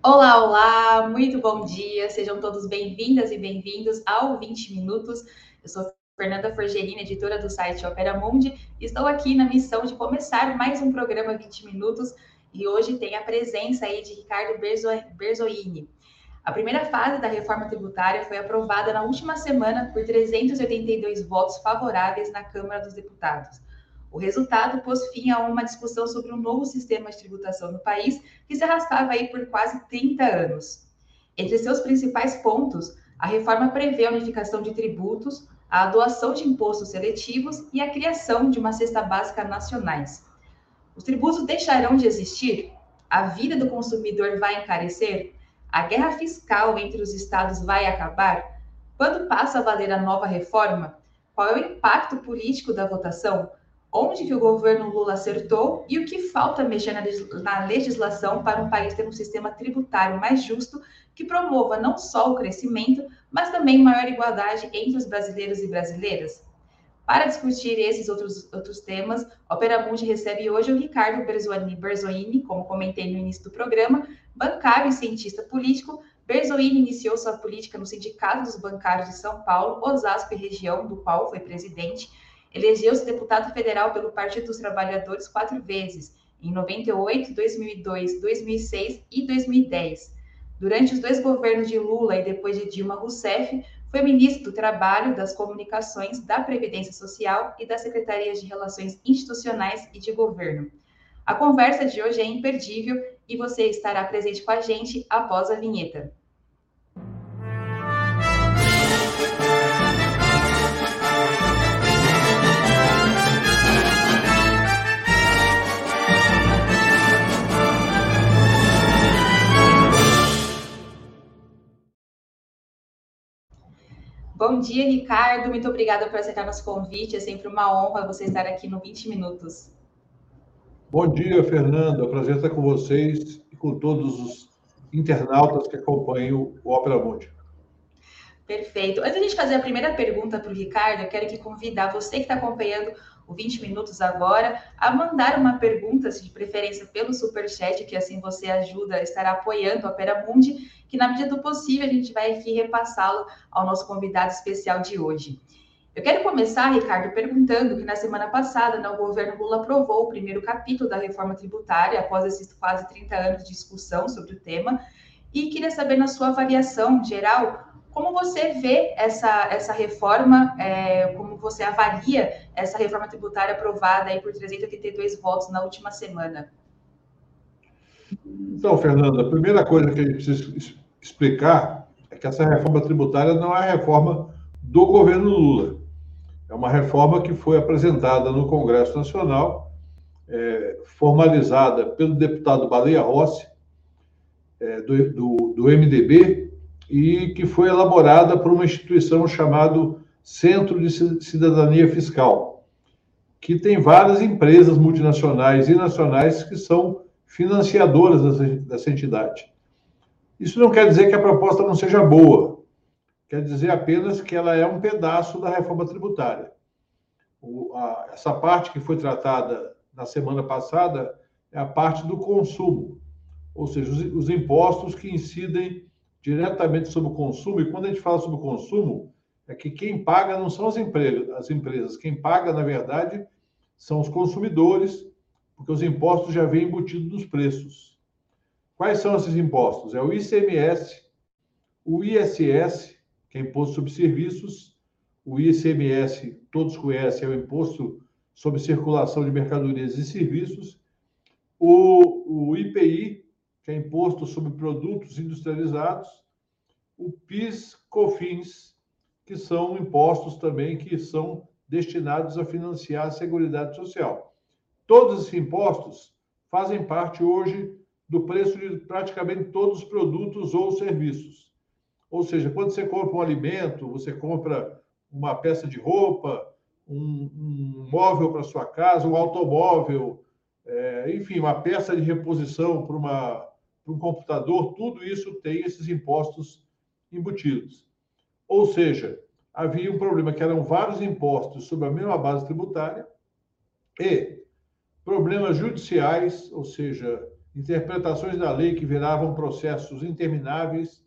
Olá, olá, muito bom dia, sejam todos bem-vindas e bem-vindos ao 20 Minutos. Eu sou Fernanda Forgerini, editora do site Opera Mundi, e estou aqui na missão de começar mais um programa 20 Minutos e hoje tem a presença aí de Ricardo Berzoini. A primeira fase da reforma tributária foi aprovada na última semana por 382 votos favoráveis na Câmara dos Deputados. O resultado pôs fim a uma discussão sobre um novo sistema de tributação no país que se arrastava aí por quase 30 anos. Entre seus principais pontos, a reforma prevê a unificação de tributos, a doação de impostos seletivos e a criação de uma cesta básica nacionais. Os tributos deixarão de existir? A vida do consumidor vai encarecer? A guerra fiscal entre os estados vai acabar? Quando passa a valer a nova reforma? Qual é o impacto político da votação? Onde que o governo Lula acertou e o que falta mexer na legislação para um país ter um sistema tributário mais justo que promova não só o crescimento, mas também maior igualdade entre os brasileiros e brasileiras. Para discutir esses outros, outros temas, a Opera Mundi recebe hoje o Ricardo Berzoini, Berzoini, como comentei no início do programa, bancário e cientista político. Berzoini iniciou sua política no Sindicato dos Bancários de São Paulo, Osasco e região, do qual foi presidente, Elegeu-se deputado federal pelo Partido dos Trabalhadores quatro vezes, em 98, 2002, 2006 e 2010. Durante os dois governos de Lula e depois de Dilma Rousseff, foi ministro do Trabalho, das Comunicações, da Previdência Social e das Secretarias de Relações Institucionais e de Governo. A conversa de hoje é imperdível e você estará presente com a gente após a vinheta. Bom dia, Ricardo. Muito obrigada por aceitar nosso convite. É sempre uma honra você estar aqui no 20 Minutos. Bom dia, Fernanda. É um prazer estar com vocês e com todos os internautas que acompanham o Opera Mundi. Perfeito. Antes de a gente fazer a primeira pergunta para o Ricardo, eu quero que convidar você que está acompanhando o 20 minutos agora, a mandar uma pergunta, de preferência pelo Superchat, que assim você ajuda a estar apoiando a Opera Mundi, que na medida do possível a gente vai aqui repassá-lo ao nosso convidado especial de hoje. Eu quero começar, Ricardo, perguntando que na semana passada né, o governo Lula aprovou o primeiro capítulo da reforma tributária, após esses quase 30 anos de discussão sobre o tema, e queria saber, na sua avaliação geral, como você vê essa, essa reforma, é, como você avalia essa reforma tributária aprovada aí por 382 votos na última semana? Então, Fernanda, a primeira coisa que a gente precisa explicar é que essa reforma tributária não é a reforma do governo Lula. É uma reforma que foi apresentada no Congresso Nacional, é, formalizada pelo deputado Baleia Rossi, é, do, do, do MDB, e que foi elaborada por uma instituição chamada Centro de Cidadania Fiscal, que tem várias empresas multinacionais e nacionais que são financiadoras dessa entidade. Isso não quer dizer que a proposta não seja boa, quer dizer apenas que ela é um pedaço da reforma tributária. O, a, essa parte que foi tratada na semana passada é a parte do consumo, ou seja, os, os impostos que incidem diretamente sobre o consumo, e quando a gente fala sobre o consumo, é que quem paga não são as empresas, as empresas, quem paga, na verdade, são os consumidores, porque os impostos já vêm embutidos nos preços. Quais são esses impostos? É o ICMS, o ISS, que é Imposto sobre Serviços, o ICMS, todos conhecem, é o Imposto sobre Circulação de Mercadorias e Serviços, o, o IPI, que é Imposto sobre Produtos Industrializados, o PIS, COFINS, que são impostos também que são destinados a financiar a Seguridade Social. Todos esses impostos fazem parte hoje do preço de praticamente todos os produtos ou serviços. Ou seja, quando você compra um alimento, você compra uma peça de roupa, um, um móvel para sua casa, um automóvel, é, enfim, uma peça de reposição para para um computador, tudo isso tem esses impostos embutidos. Ou seja, havia um problema que eram vários impostos sobre a mesma base tributária e problemas judiciais, ou seja, interpretações da lei que viravam processos intermináveis,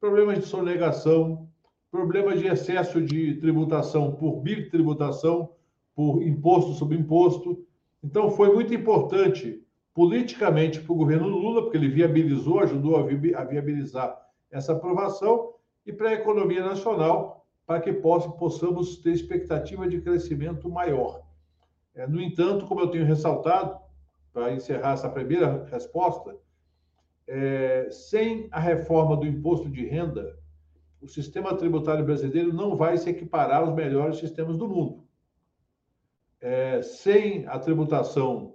problemas de sonegação, problemas de excesso de tributação por bitributação, por imposto sobre imposto. Então, foi muito importante politicamente para o governo Lula, porque ele viabilizou, ajudou a viabilizar essa aprovação, e para a economia nacional, para que possamos ter expectativa de crescimento maior. É, no entanto, como eu tenho ressaltado, para encerrar essa primeira resposta, é, sem a reforma do imposto de renda, o sistema tributário brasileiro não vai se equiparar aos melhores sistemas do mundo. É, sem a tributação,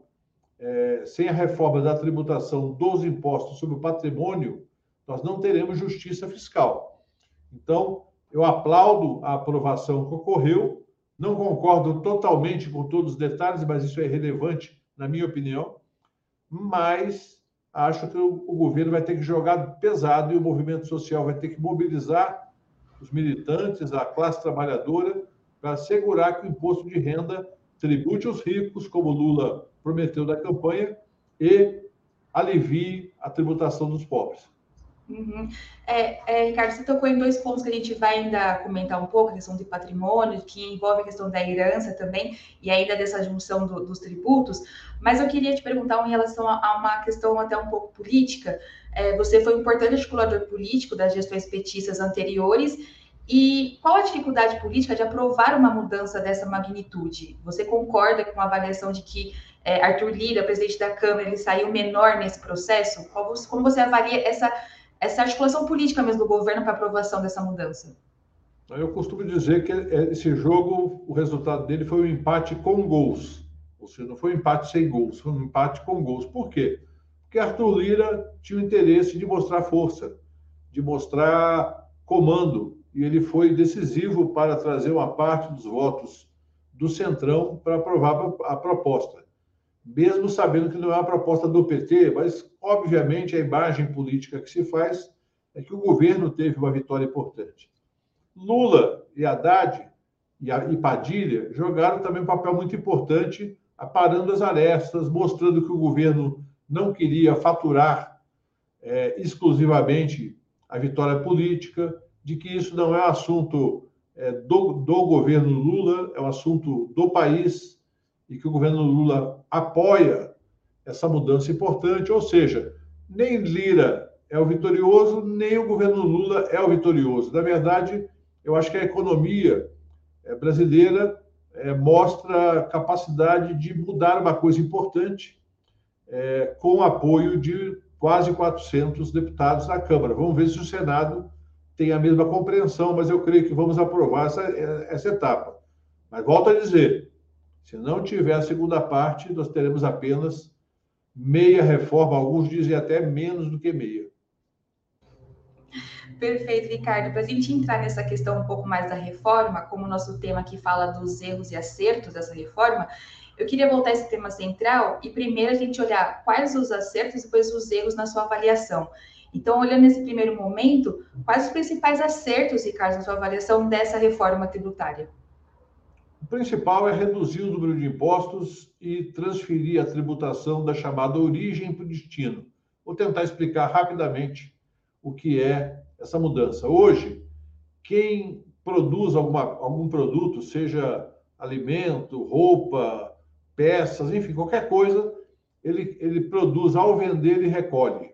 é, sem a reforma da tributação dos impostos sobre o patrimônio, nós não teremos justiça fiscal. Então, eu aplaudo a aprovação que ocorreu, não concordo totalmente com todos os detalhes, mas isso é relevante na minha opinião, mas acho que o, o governo vai ter que jogar pesado e o movimento social vai ter que mobilizar os militantes, a classe trabalhadora, para assegurar que o imposto de renda tribute os ricos, como Lula prometeu na campanha, e alivie a tributação dos pobres. Uhum. É, é, Ricardo, você tocou em dois pontos que a gente vai ainda comentar um pouco, a questão de patrimônio, que envolve a questão da herança também, e ainda dessa junção do, dos tributos, mas eu queria te perguntar em relação a, a uma questão até um pouco política. É, você foi um importante articulador político das gestões petistas anteriores, e qual a dificuldade política de aprovar uma mudança dessa magnitude? Você concorda com a avaliação de que é, Arthur Lira, presidente da Câmara, ele saiu menor nesse processo? como você avalia essa essa articulação política mesmo do governo para aprovação dessa mudança? Eu costumo dizer que esse jogo, o resultado dele foi um empate com gols. Ou seja, não foi um empate sem gols, foi um empate com gols. Por quê? Porque Arthur Lira tinha o interesse de mostrar força, de mostrar comando, e ele foi decisivo para trazer uma parte dos votos do Centrão para aprovar a proposta mesmo sabendo que não é uma proposta do PT, mas, obviamente, a imagem política que se faz é que o governo teve uma vitória importante. Lula e Haddad e Padilha jogaram também um papel muito importante, aparando as arestas, mostrando que o governo não queria faturar é, exclusivamente a vitória política, de que isso não é assunto é, do, do governo Lula, é um assunto do país, e que o governo Lula apoia essa mudança importante, ou seja, nem Lira é o vitorioso, nem o governo Lula é o vitorioso. Na verdade, eu acho que a economia eh, brasileira é, mostra capacidade de mudar uma coisa importante é, com o apoio de quase 400 deputados na Câmara. Vamos ver se o Senado tem a mesma compreensão, mas eu creio que vamos aprovar essa, essa etapa. Mas volto a dizer, se não tiver a segunda parte, nós teremos apenas meia reforma, alguns dizem até menos do que meia. Perfeito, Ricardo. Para a gente entrar nessa questão um pouco mais da reforma, como o nosso tema aqui fala dos erros e acertos dessa reforma, eu queria voltar a esse tema central e primeiro a gente olhar quais os acertos e depois os erros na sua avaliação. Então, olhando nesse primeiro momento, quais os principais acertos, Ricardo, na sua avaliação dessa reforma tributária? Principal é reduzir o número de impostos e transferir a tributação da chamada origem para o destino. Vou tentar explicar rapidamente o que é essa mudança. Hoje, quem produz alguma, algum produto, seja alimento, roupa, peças, enfim, qualquer coisa, ele, ele produz ao vender e recolhe.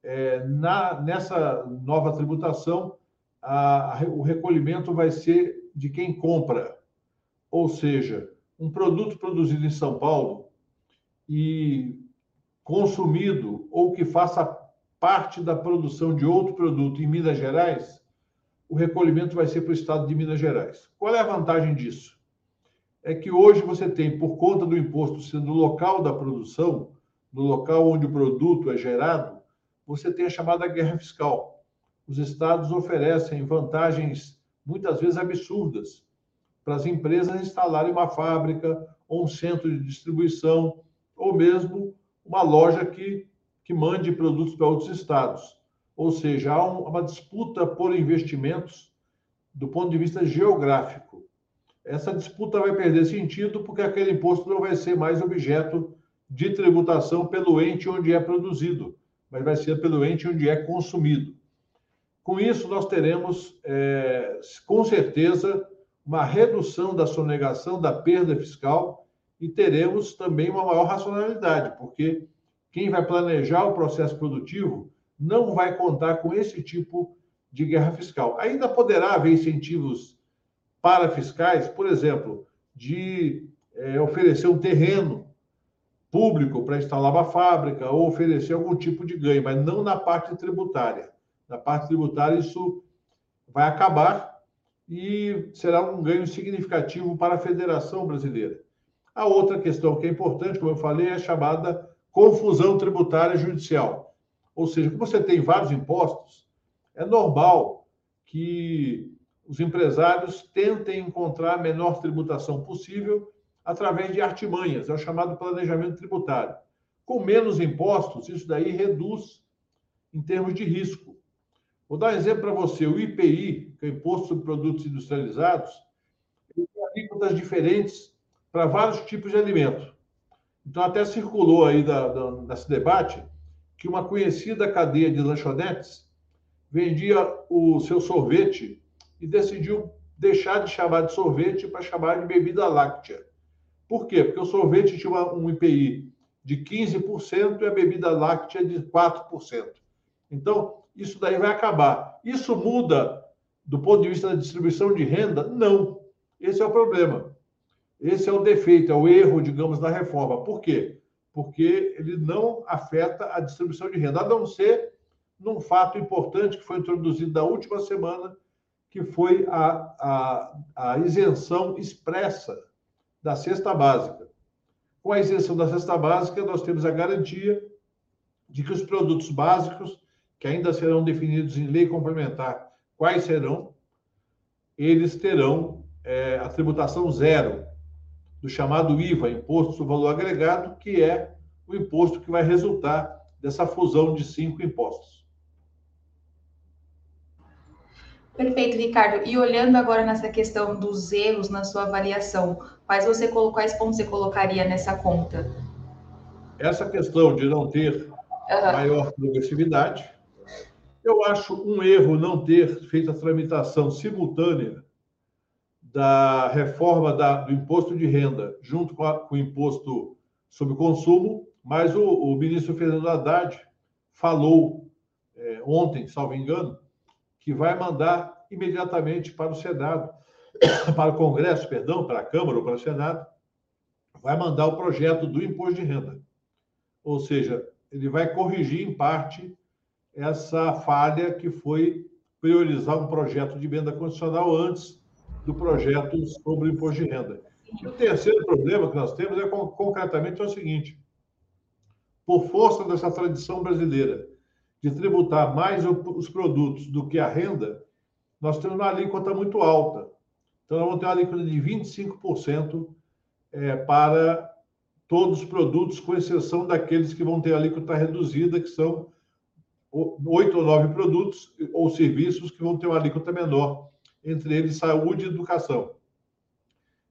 É, na, nessa nova tributação, a, a, o recolhimento vai ser de quem compra. Ou seja, um produto produzido em São Paulo e consumido ou que faça parte da produção de outro produto em Minas Gerais, o recolhimento vai ser para o estado de Minas Gerais. Qual é a vantagem disso? É que hoje você tem, por conta do imposto sendo local da produção, no local onde o produto é gerado, você tem a chamada guerra fiscal. Os estados oferecem vantagens muitas vezes absurdas para as empresas instalarem uma fábrica ou um centro de distribuição ou mesmo uma loja que, que mande produtos para outros estados. Ou seja, há um, uma disputa por investimentos do ponto de vista geográfico. Essa disputa vai perder sentido porque aquele imposto não vai ser mais objeto de tributação pelo ente onde é produzido, mas vai ser pelo ente onde é consumido. Com isso, nós teremos, é, com certeza, uma redução da sonegação, da perda fiscal e teremos também uma maior racionalidade, porque quem vai planejar o processo produtivo não vai contar com esse tipo de guerra fiscal. Ainda poderá haver incentivos para fiscais, por exemplo, de é, oferecer um terreno público para instalar uma fábrica ou oferecer algum tipo de ganho, mas não na parte tributária. Na parte tributária, isso vai acabar e será um ganho significativo para a Federação Brasileira. A outra questão que é importante, como eu falei, é a chamada confusão tributária judicial. Ou seja, como você tem vários impostos, é normal que os empresários tentem encontrar a menor tributação possível através de artimanhas, é o chamado planejamento tributário. Com menos impostos, isso daí reduz em termos de risco. Vou dar um exemplo para você: o IPI, que é o Imposto sobre Produtos Industrializados, tem alíquotas diferentes para vários tipos de alimento. Então, até circulou aí da, da, nesse debate que uma conhecida cadeia de lanchonetes vendia o seu sorvete e decidiu deixar de chamar de sorvete para chamar de bebida láctea. Por quê? Porque o sorvete tinha um IPI de 15% e a bebida láctea de 4%. Então, isso daí vai acabar. Isso muda do ponto de vista da distribuição de renda? Não. Esse é o problema. Esse é o defeito, é o erro, digamos, da reforma. Por quê? Porque ele não afeta a distribuição de renda, a não ser num fato importante que foi introduzido na última semana, que foi a, a, a isenção expressa da cesta básica. Com a isenção da cesta básica, nós temos a garantia de que os produtos básicos, que ainda serão definidos em lei complementar, quais serão, eles terão é, a tributação zero do chamado IVA, Imposto sobre Valor Agregado, que é o imposto que vai resultar dessa fusão de cinco impostos. Perfeito, Ricardo. E olhando agora nessa questão dos erros na sua avaliação, quais, você, quais pontos você colocaria nessa conta? Essa questão de não ter uhum. maior progressividade, eu acho um erro não ter feito a tramitação simultânea da reforma da, do imposto de renda junto com, a, com o imposto sobre consumo, mas o, o ministro Fernando Haddad falou é, ontem, salvo engano, que vai mandar imediatamente para o Senado, para o Congresso, perdão, para a Câmara ou para o Senado, vai mandar o projeto do imposto de renda. Ou seja, ele vai corrigir em parte essa falha que foi priorizar um projeto de emenda constitucional antes do projeto sobre o imposto de renda. E o terceiro problema que nós temos é concretamente é o seguinte: por força dessa tradição brasileira de tributar mais os produtos do que a renda, nós temos uma alíquota muito alta. Então, nós vamos ter uma alíquota de 25% é, para todos os produtos, com exceção daqueles que vão ter alíquota reduzida, que são oito ou nove produtos ou serviços que vão ter uma alíquota menor, entre eles saúde e educação.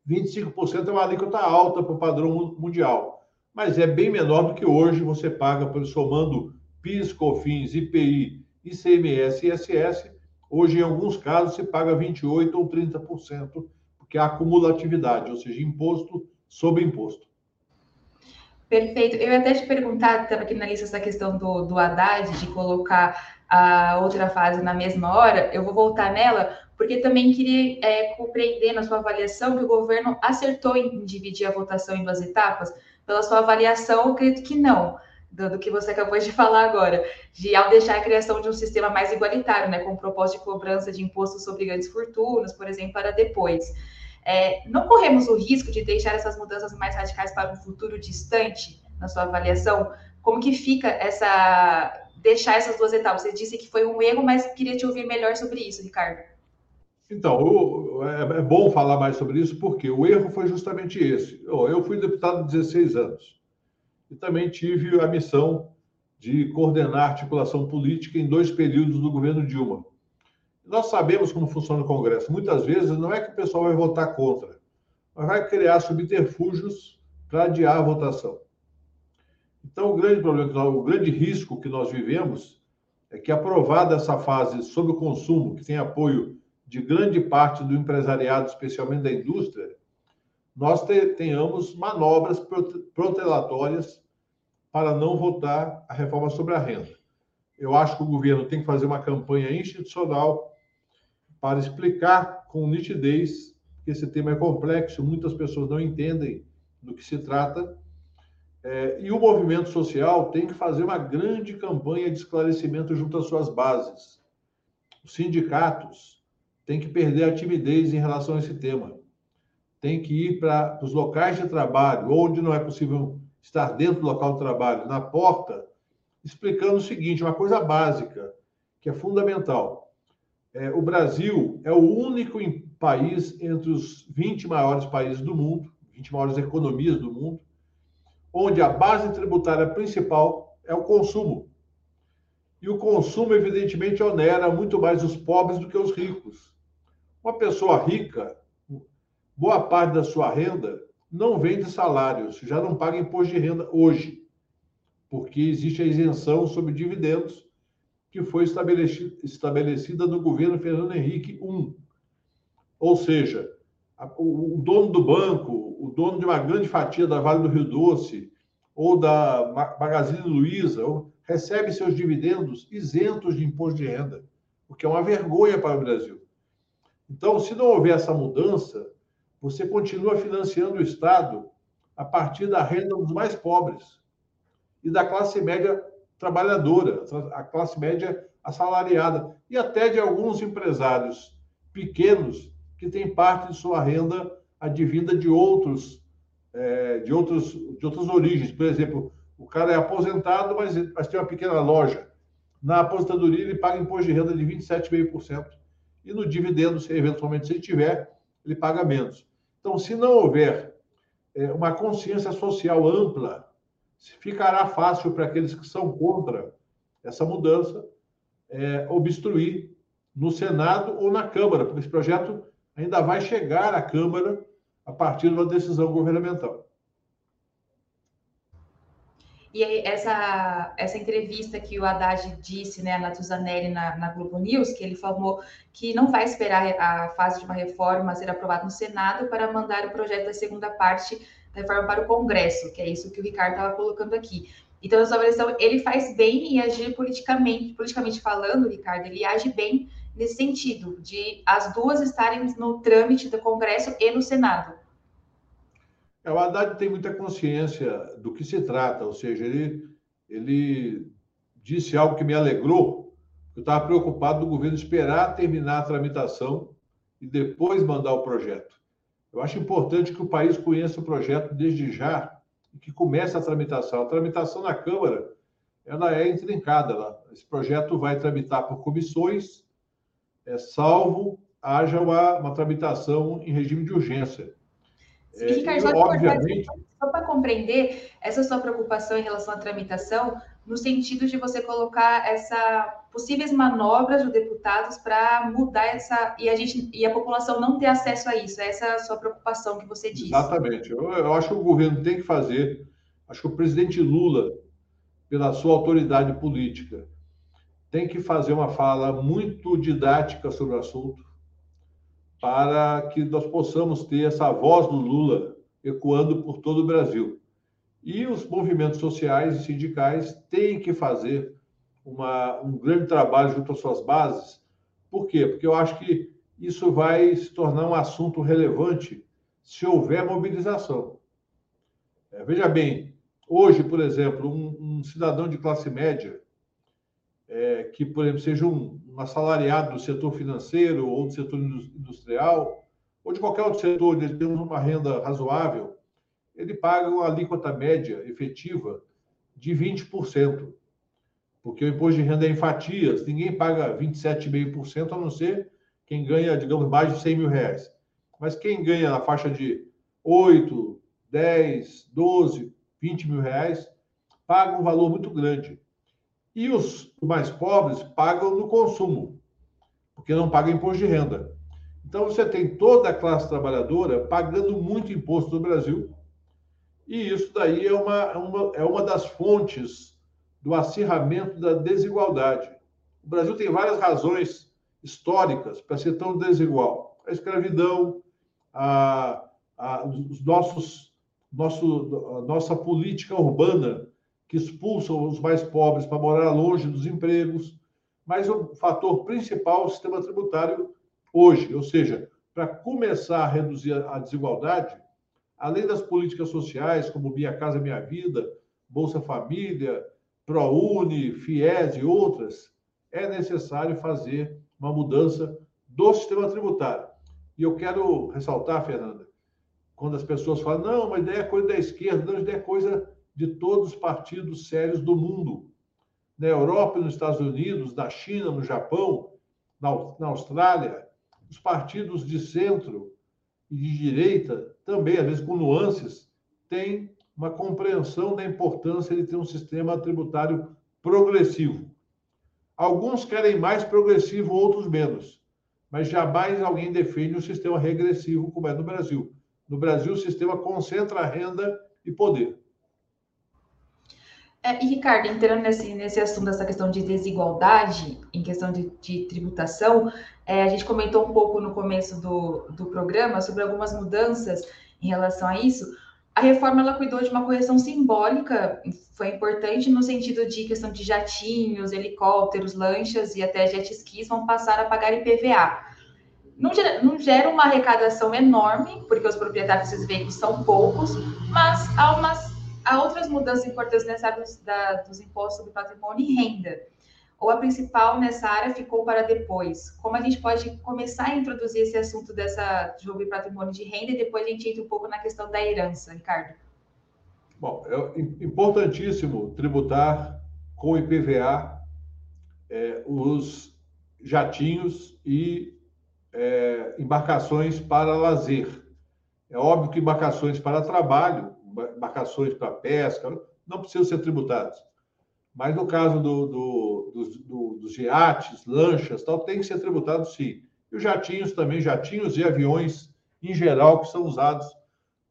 25% é uma alíquota alta para o padrão mundial, mas é bem menor do que hoje você paga, por somando PIS, COFINS, IPI, ICMS e ISS, hoje, em alguns casos, se paga 28% ou 30%, porque há acumulatividade, ou seja, imposto sobre imposto. Perfeito. Eu ia até te perguntar, estava aqui na lista essa questão do, do Haddad, de colocar a outra fase na mesma hora, eu vou voltar nela, porque também queria é, compreender na sua avaliação que o governo acertou em dividir a votação em duas etapas. Pela sua avaliação, eu acredito que não do, que você acabou de falar agora, de ao deixar a criação de um sistema mais igualitário, né, com propósito de cobrança de impostos sobre grandes fortunas, por exemplo, para depois. É, não corremos o risco de deixar essas mudanças mais radicais para um futuro distante, na sua avaliação? Como que fica essa deixar essas duas etapas? Você disse que foi um erro, mas queria te ouvir melhor sobre isso, Ricardo. Então, eu, é, é, bom falar mais sobre isso, porque o erro foi justamente esse. Eu fui deputado há 16 anos e também tive a missão de coordenar a articulação política em dois períodos do governo Dilma. Nós sabemos como funciona o Congresso. Muitas vezes não é que o pessoal vai votar contra, mas vai criar subterfúgios para adiar a votação. Então, o grande problema, o grande risco que nós vivemos é que, aprovada essa fase sobre o consumo, que tem apoio de grande parte do empresariado, especialmente da indústria, nós tenhamos manobras protelatórias para não votar a reforma sobre a renda. Eu acho que o governo tem que fazer uma campanha institucional para explicar com nitidez que esse tema é complexo, muitas pessoas não entendem do que se trata. É, e o movimento social tem que fazer uma grande campanha de esclarecimento junto às suas bases. Os sindicatos têm que perder a timidez em relação a esse tema. Tem que ir para os locais de trabalho, onde não é possível estar dentro do local de trabalho, na porta, explicando o seguinte: uma coisa básica, que é fundamental. É, o Brasil é o único país entre os 20 maiores países do mundo, 20 maiores economias do mundo, onde a base tributária principal é o consumo. E o consumo, evidentemente, onera muito mais os pobres do que os ricos. Uma pessoa rica, boa parte da sua renda não vem de salários, já não paga imposto de renda hoje, porque existe a isenção sobre dividendos que foi estabelecida no governo Fernando Henrique I. Ou seja, o dono do banco, o dono de uma grande fatia da Vale do Rio Doce ou da Magazine Luiza recebe seus dividendos isentos de imposto de renda, o que é uma vergonha para o Brasil. Então, se não houver essa mudança, você continua financiando o Estado a partir da renda dos mais pobres e da classe média trabalhadora, a classe média assalariada e até de alguns empresários pequenos que têm parte de sua renda advinda de outros é, de outros de outras origens. Por exemplo, o cara é aposentado, mas, mas tem uma pequena loja. Na aposentadoria ele paga imposto de renda de 27,5%. E no dividendo, se eventualmente se tiver, ele paga menos. Então, se não houver é, uma consciência social ampla, ficará fácil para aqueles que são contra essa mudança é, obstruir no Senado ou na Câmara, porque esse projeto ainda vai chegar à Câmara a partir de uma decisão governamental. E essa, essa entrevista que o Haddad disse, né, a Natuzanelli na, na Globo News, que ele falou que não vai esperar a fase de uma reforma ser aprovada no Senado para mandar o projeto da segunda parte reforma para o Congresso, que é isso que o Ricardo estava colocando aqui. Então, na sua avaliação, ele faz bem em agir politicamente, politicamente falando, Ricardo, ele age bem nesse sentido, de as duas estarem no trâmite do Congresso e no Senado. É, o Haddad tem muita consciência do que se trata, ou seja, ele, ele disse algo que me alegrou. Eu estava preocupado do governo esperar terminar a tramitação e depois mandar o projeto. Eu acho importante que o país conheça o projeto desde já e que comece a tramitação. A tramitação na Câmara ela é intrincada. Esse projeto vai tramitar por comissões, é, salvo haja uma, uma tramitação em regime de urgência. É, Ricardo, obviamente... só para compreender essa sua preocupação em relação à tramitação, no sentido de você colocar essa possíveis manobras dos deputados para mudar essa e a gente e a população não ter acesso a isso. Essa é a sua preocupação que você disse. Exatamente. Eu, eu acho que o governo tem que fazer. Acho que o presidente Lula, pela sua autoridade política, tem que fazer uma fala muito didática sobre o assunto para que nós possamos ter essa voz do Lula ecoando por todo o Brasil. E os movimentos sociais e sindicais têm que fazer uma, um grande trabalho junto às suas bases. Por quê? Porque eu acho que isso vai se tornar um assunto relevante se houver mobilização. É, veja bem, hoje, por exemplo, um, um cidadão de classe média é, que, por exemplo, seja um, um, assalariado do setor financeiro ou do setor industrial, ou de qualquer outro setor ele tem uma renda razoável, ele paga uma alíquota média efetiva de 20%, porque o imposto de renda é em fatias, ninguém paga 27,5%, a não ser quem ganha, digamos, mais de 100 mil reais. Mas quem ganha na faixa de 8, 10, 12, 20 mil reais, paga um valor muito grande. E os mais pobres pagam no consumo, porque não pagam imposto de renda. Então você tem toda a classe trabalhadora pagando muito imposto no Brasil E isso daí é uma, é uma, é uma das fontes do acirramento da desigualdade. O Brasil tem várias razões históricas para ser tão desigual. A escravidão, a, a, os nossos, nosso, nossa política urbana, que expulsa os mais pobres para morar longe dos empregos, mas o fator principal é o sistema tributário hoje, ou seja, para começar a reduzir a desigualdade, além das políticas sociais, como Minha Casa Minha Vida, Bolsa Família, ProUni, FIES e outras, é necessário fazer uma mudança do sistema tributário. E eu quero ressaltar, Fernanda, quando as pessoas falam, não, mas ideia é coisa da esquerda, não, ideia é coisa de todos os partidos sérios do mundo. Na Europa nos Estados Unidos, na China, no Japão, na, na Austrália, os partidos de centro e de direita, também, às vezes com nuances, têm uma compreensão da importância de ter um sistema tributário progressivo. Alguns querem mais progressivo, outros menos. Mas jamais alguém defende um sistema regressivo como é no Brasil. No Brasil, o sistema concentra renda e poder. É, e, Ricardo, entrando nesse, nesse assunto, dessa questão de desigualdade, em questão de, de tributação, é, a gente comentou um pouco no começo do, do programa sobre algumas mudanças em relação a isso. A reforma ela cuidou de uma correção simbólica, foi importante no sentido de questão de jatinhos, helicópteros, lanchas e até jet skis vão passar a pagar IPVA. Não gera, não gera uma arrecadação enorme, porque os proprietários desses veículos são poucos, mas há, umas, há outras mudanças importantes nessa área dos, dos impostos do patrimônio e renda ou a principal nessa área ficou para depois? Como a gente pode começar a introduzir esse assunto dessa jogo e patrimônio de renda e depois a gente entra um pouco na questão da herança, Ricardo? Bom, é importantíssimo tributar com IPVA é, os jatinhos e é, embarcações para lazer. É óbvio que embarcações para trabalho, embarcações para pesca, não precisam ser tributadas. Mas no caso do, do, dos, do, dos iates, lanchas, tal, tem que ser tributado sim. E os jatinhos também, jatinhos e aviões em geral, que são usados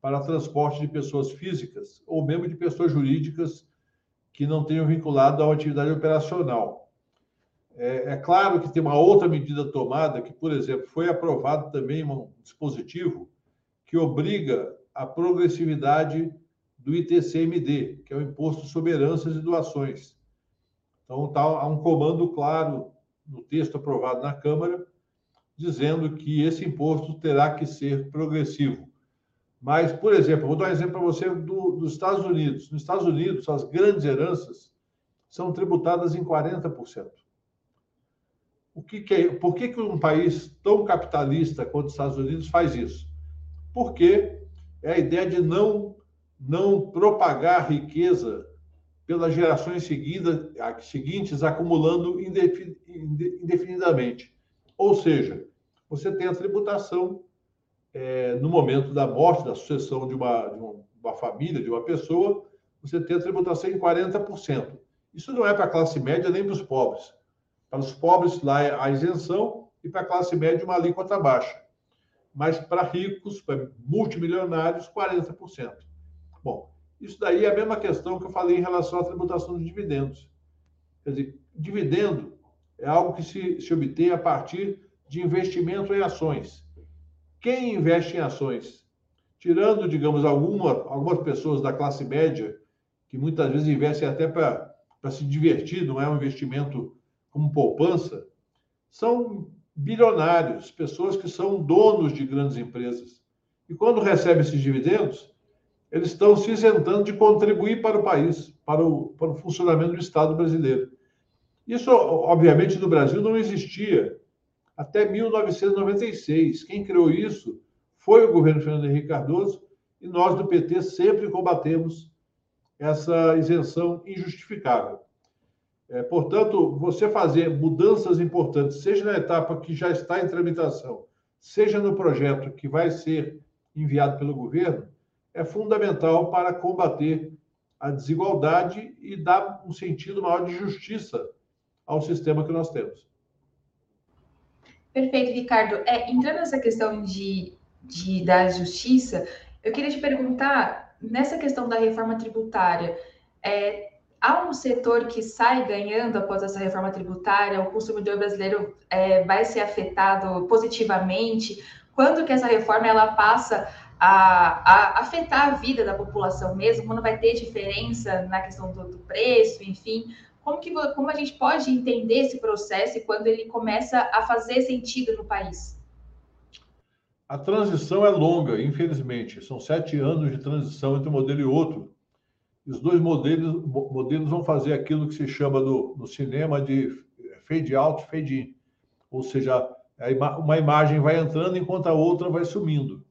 para transporte de pessoas físicas ou mesmo de pessoas jurídicas que não tenham vinculado a uma atividade operacional. É, é, claro que tem uma outra medida tomada, que, por exemplo, foi aprovado também um dispositivo que obriga a progressividade do ITCMD, que é o Imposto sobre Heranças e Doações. Então, tá, há um comando claro no texto aprovado na Câmara, dizendo que esse imposto terá que ser progressivo. Mas, por exemplo, vou dar um exemplo para você do, dos Estados Unidos. Nos Estados Unidos, as grandes heranças são tributadas em 40%. O que, que é, por que, que um país tão capitalista quanto os Estados Unidos faz isso? Porque é a ideia de não não propagar riqueza pelas gerações seguidas, seguintes, acumulando indefinidamente. Ou seja, você tem a tributação é, no momento da morte, da sucessão de uma, de uma família, de uma pessoa, você tem a tributação em 40%. Isso não é para a classe média nem para os pobres. Para os pobres, lá é a isenção, e para a classe média, uma alíquota baixa. Mas para ricos, para multimilionários, 40%. Bom, isso daí é a mesma questão que eu falei em relação à tributação de dividendos. Quer dizer, dividendo é algo que se, se obtém a partir de investimento em ações. Quem investe em ações? Tirando, digamos, alguma, algumas pessoas da classe média, que muitas vezes investem até para se divertir, não é um investimento como poupança, são bilionários, pessoas que são donos de grandes empresas. E quando recebem esses dividendos, eles estão se isentando de contribuir para o país, para o, para o funcionamento do Estado brasileiro. Isso, obviamente, no Brasil não existia até 1996. Quem criou isso foi o governo Fernando Henrique Cardoso e nós do PT sempre combatemos essa isenção injustificável. É, portanto, você fazer mudanças importantes, seja na etapa que já está em tramitação, seja no projeto que vai ser enviado pelo governo, é fundamental para combater a desigualdade e dar um sentido maior de justiça ao sistema que nós temos. Perfeito, Ricardo. É, entrando nessa questão de, de da justiça, eu queria te perguntar, nessa questão da reforma tributária, é, há um setor que sai ganhando após essa reforma tributária? O consumidor brasileiro é, vai ser afetado positivamente? Quando que essa reforma ela passa a, a, afetar a vida da população mesmo? Quando vai ter diferença na questão do, do preço, enfim? Como, que, como a gente pode entender esse processo e quando ele começa a fazer sentido no país? A transição é longa, infelizmente. São sete anos de transição entre um modelo e outro. Os dois modelos, modelos vão fazer aquilo que se chama no, no cinema de fade out, fade in. Ou seja, uma imagem vai entrando enquanto a outra vai sumindo.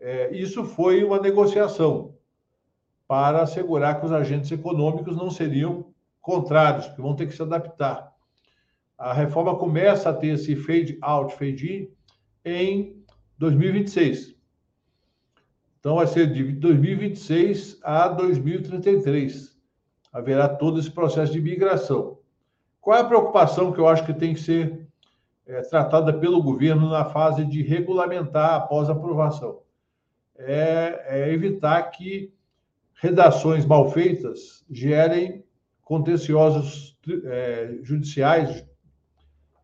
É, isso foi uma negociação para assegurar que os agentes econômicos não seriam contrários, que vão ter que se adaptar. A reforma começa a ter esse fade out, fade in em 2026. Então, vai ser de 2026 a 2033. Haverá todo esse processo de migração. Qual é a preocupação que eu acho que tem que ser é, tratada pelo governo na fase de regulamentar após aprovação? É, é evitar que redações mal feitas gerem contenciosos é, judiciais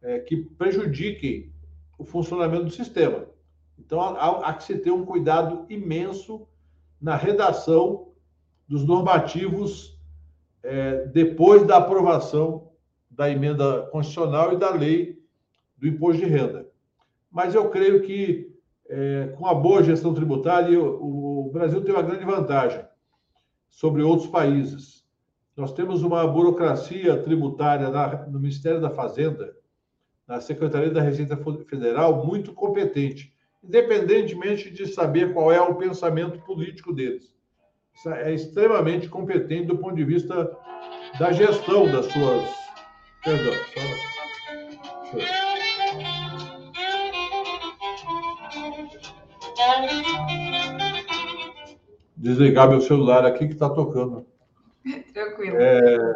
é, que prejudiquem o funcionamento do sistema. Então, há, há que se ter um cuidado imenso na redação dos normativos é, depois da aprovação da emenda constitucional e da lei do imposto de renda. Mas eu creio que, é, com a boa gestão tributária, o, o Brasil tem uma grande vantagem sobre outros países. Nós temos uma burocracia tributária na, no Ministério da Fazenda, na Secretaria da Receita Federal, muito competente independentemente de saber qual é o pensamento político deles. É extremamente competente do ponto de vista da gestão das suas. Perdão, só... Desligar meu celular aqui que está tocando. Tranquilo. É,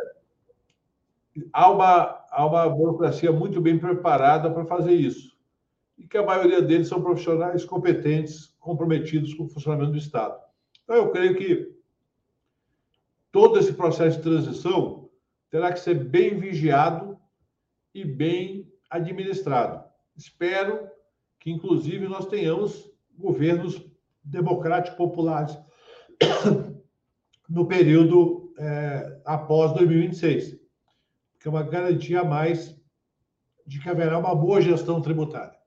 há, uma, há uma burocracia muito bem preparada para fazer isso e que a maioria deles são profissionais competentes, comprometidos com o funcionamento do Estado. Então, eu creio que todo esse processo de transição terá que ser bem vigiado e bem administrado. Espero que, inclusive, nós tenhamos governos democráticos populares no período é, após 2026, que é uma garantia a mais de que haverá uma boa gestão tributária.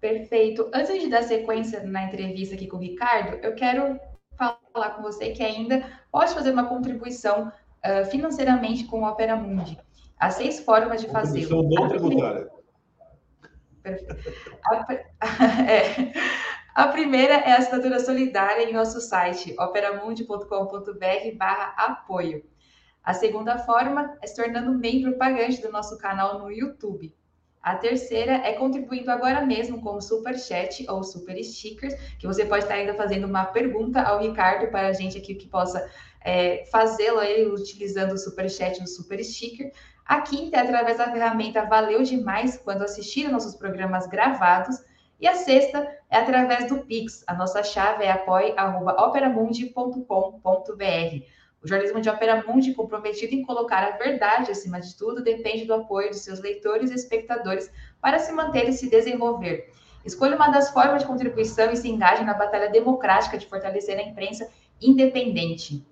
Perfeito. Antes de dar sequência na entrevista aqui com o Ricardo, eu quero falar com você que ainda pode fazer uma contribuição uh, financeiramente com o Opera Mundi. Há seis formas de fazer. Não tributária. A, é. a primeira é a assinatura solidária em nosso site, operamundi.com.br barra apoio. A segunda forma é se tornando membro pagante do nosso canal no YouTube. A terceira é contribuindo agora mesmo com o Super Chat ou Super Stickers, que você pode estar ainda fazendo uma pergunta ao Ricardo para a gente aqui que possa é, fazê-lo aí utilizando o Super Chat ou Super Sticker. A quinta é através da ferramenta Valeu Demais quando assistir nossos programas gravados. E a sexta é através do Pix. A nossa chave é apoie.operamundi.com.br. O jornalismo de Ópera Mundi, comprometido em colocar a verdade acima de tudo, depende do apoio dos seus leitores e espectadores para se manter e se desenvolver. Escolha uma das formas de contribuição e se engaje na batalha democrática de fortalecer a imprensa independente.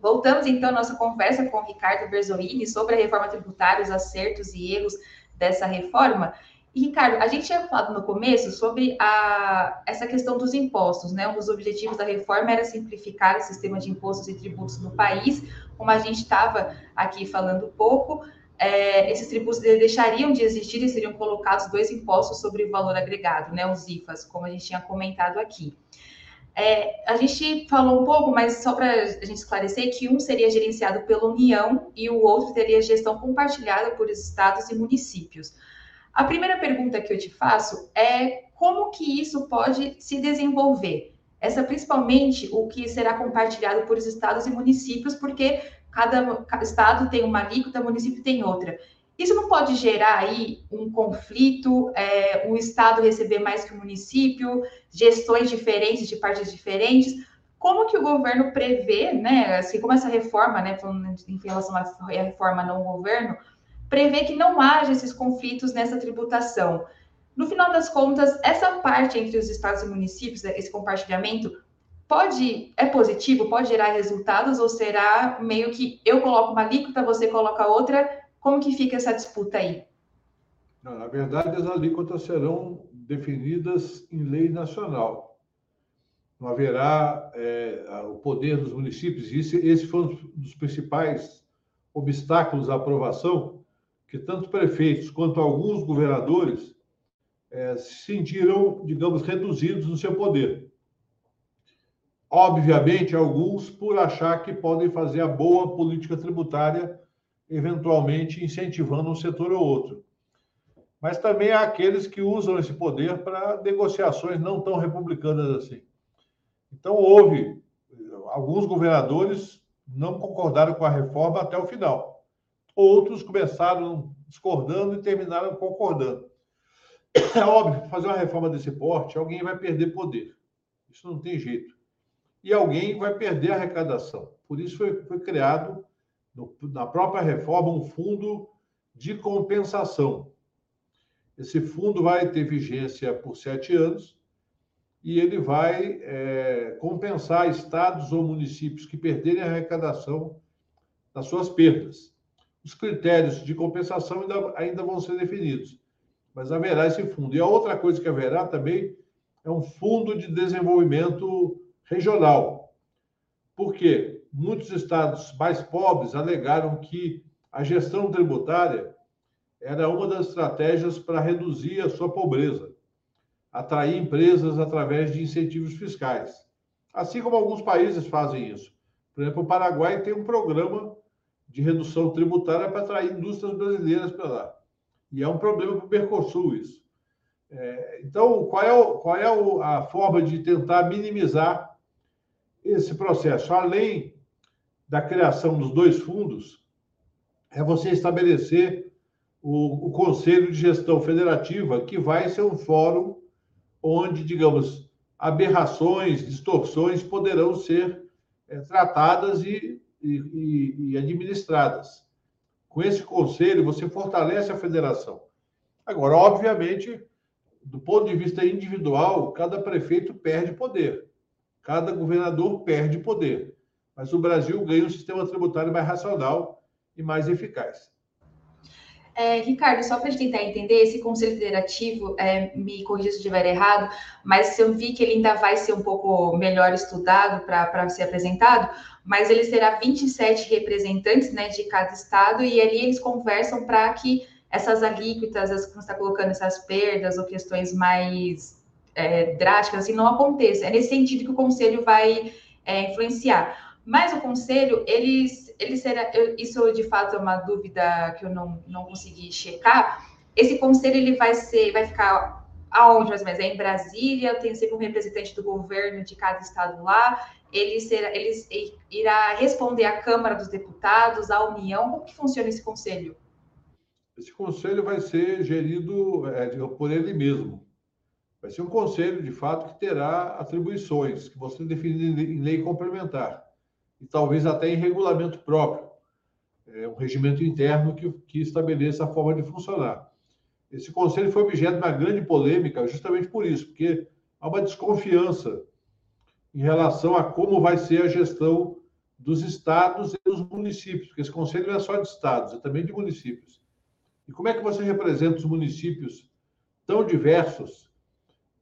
Voltamos então à nossa conversa com Ricardo Berzolini sobre a reforma tributária, os acertos e erros dessa reforma. E, Ricardo, a gente tinha falado no começo sobre a, essa questão dos impostos, né? Um dos objetivos da reforma era simplificar o sistema de impostos e tributos no país, como a gente estava aqui falando pouco. É, esses tributos deixariam de existir e seriam colocados dois impostos sobre o valor agregado, né? Os IFAs, como a gente tinha comentado aqui. É, a gente falou um pouco, mas só para a gente esclarecer que um seria gerenciado pela União e o outro teria gestão compartilhada por estados e municípios. A primeira pergunta que eu te faço é como que isso pode se desenvolver? Essa principalmente o que será compartilhado por estados e municípios, porque cada, estado tem uma alíquota, município tem outra. Isso não pode gerar aí um conflito, é, o Estado receber mais que o município, gestões diferentes de partes diferentes. Como que o governo prevê, né, assim como essa reforma, né, em relação à reforma não governo, prevê que não haja esses conflitos nessa tributação? No final das contas, essa parte entre os estados e municípios, esse compartilhamento, pode é positivo, pode gerar resultados ou será meio que eu coloco uma alíquota, você coloca outra como que fica essa disputa aí? Na verdade, as alíquotas serão definidas em lei nacional. Não haverá é, o poder dos municípios. Esse, esse foi um dos principais obstáculos à aprovação, que tanto prefeitos quanto alguns governadores é, se sentiram, digamos, reduzidos no seu poder. Obviamente, alguns por achar que podem fazer a boa política tributária eventualmente incentivando um setor ou outro. Mas também há aqueles que usam esse poder para negociações não tão republicanas assim. Então, houve alguns governadores não concordaram com a reforma até o final. Outros começaram discordando e terminaram concordando. É óbvio, fazer uma reforma desse porte, alguém vai perder poder. Isso não tem jeito. E alguém vai perder a arrecadação. Por isso foi, foi criado no, na própria reforma, um fundo de compensação. Esse fundo vai ter vigência por sete anos e ele vai é, compensar estados ou municípios que perderem a arrecadação das suas perdas. Os critérios de compensação ainda, ainda vão ser definidos, mas haverá esse fundo. E a outra coisa que haverá também é um fundo de desenvolvimento regional. Por quê? Muitos estados mais pobres alegaram que a gestão tributária era uma das estratégias para reduzir a sua pobreza, atrair empresas através de incentivos fiscais. Assim como alguns países fazem isso. Por exemplo, o Paraguai tem um programa de redução tributária para atrair indústrias brasileiras para lá. E é um problema para o Mercosul isso. É, então, qual é, o, qual é a forma de tentar minimizar esse processo? Além da criação dos dois fundos é você estabelecer o, o Conselho de Gestão Federativa, que vai ser um fórum onde, digamos, aberrações, distorções poderão ser é, tratadas e, e, e, administradas. Com esse conselho, você fortalece a federação. Agora, obviamente, do ponto de vista individual, cada prefeito perde poder, cada governador perde poder mas o Brasil ganha um sistema tributário mais racional e mais eficaz. É, Ricardo, só para tentar entender, esse conselho federativo, é, me corrija se estiver errado, mas eu vi que ele ainda vai ser um pouco melhor estudado para ser apresentado, mas ele terá 27 representantes né, de cada estado e ali eles conversam para que essas alíquotas, as, como está colocando essas perdas ou questões mais é, drásticas, assim, não aconteça. É nesse sentido que o conselho vai é, influenciar. Mas o conselho, eles, ele será, eu, isso de fato é uma dúvida que eu não, não consegui checar. Esse conselho ele vai ser, vai ficar aonde mais? É em Brasília, tem sempre um representante do governo de cada estado lá. Ele, será, ele irá responder à Câmara dos Deputados, à União. Como que funciona esse conselho? Esse conselho vai ser gerido é, por ele mesmo. Vai ser um conselho, de fato, que terá atribuições que vão ser definidas em lei complementar e talvez até em regulamento próprio, é, um regimento interno que, que estabeleça a forma de funcionar. Esse conselho foi objeto de uma grande polêmica justamente por isso, porque há uma desconfiança em relação a como vai ser a gestão dos estados e dos municípios, porque esse conselho não é só de estados, é também de municípios. E como é que você representa os municípios tão diversos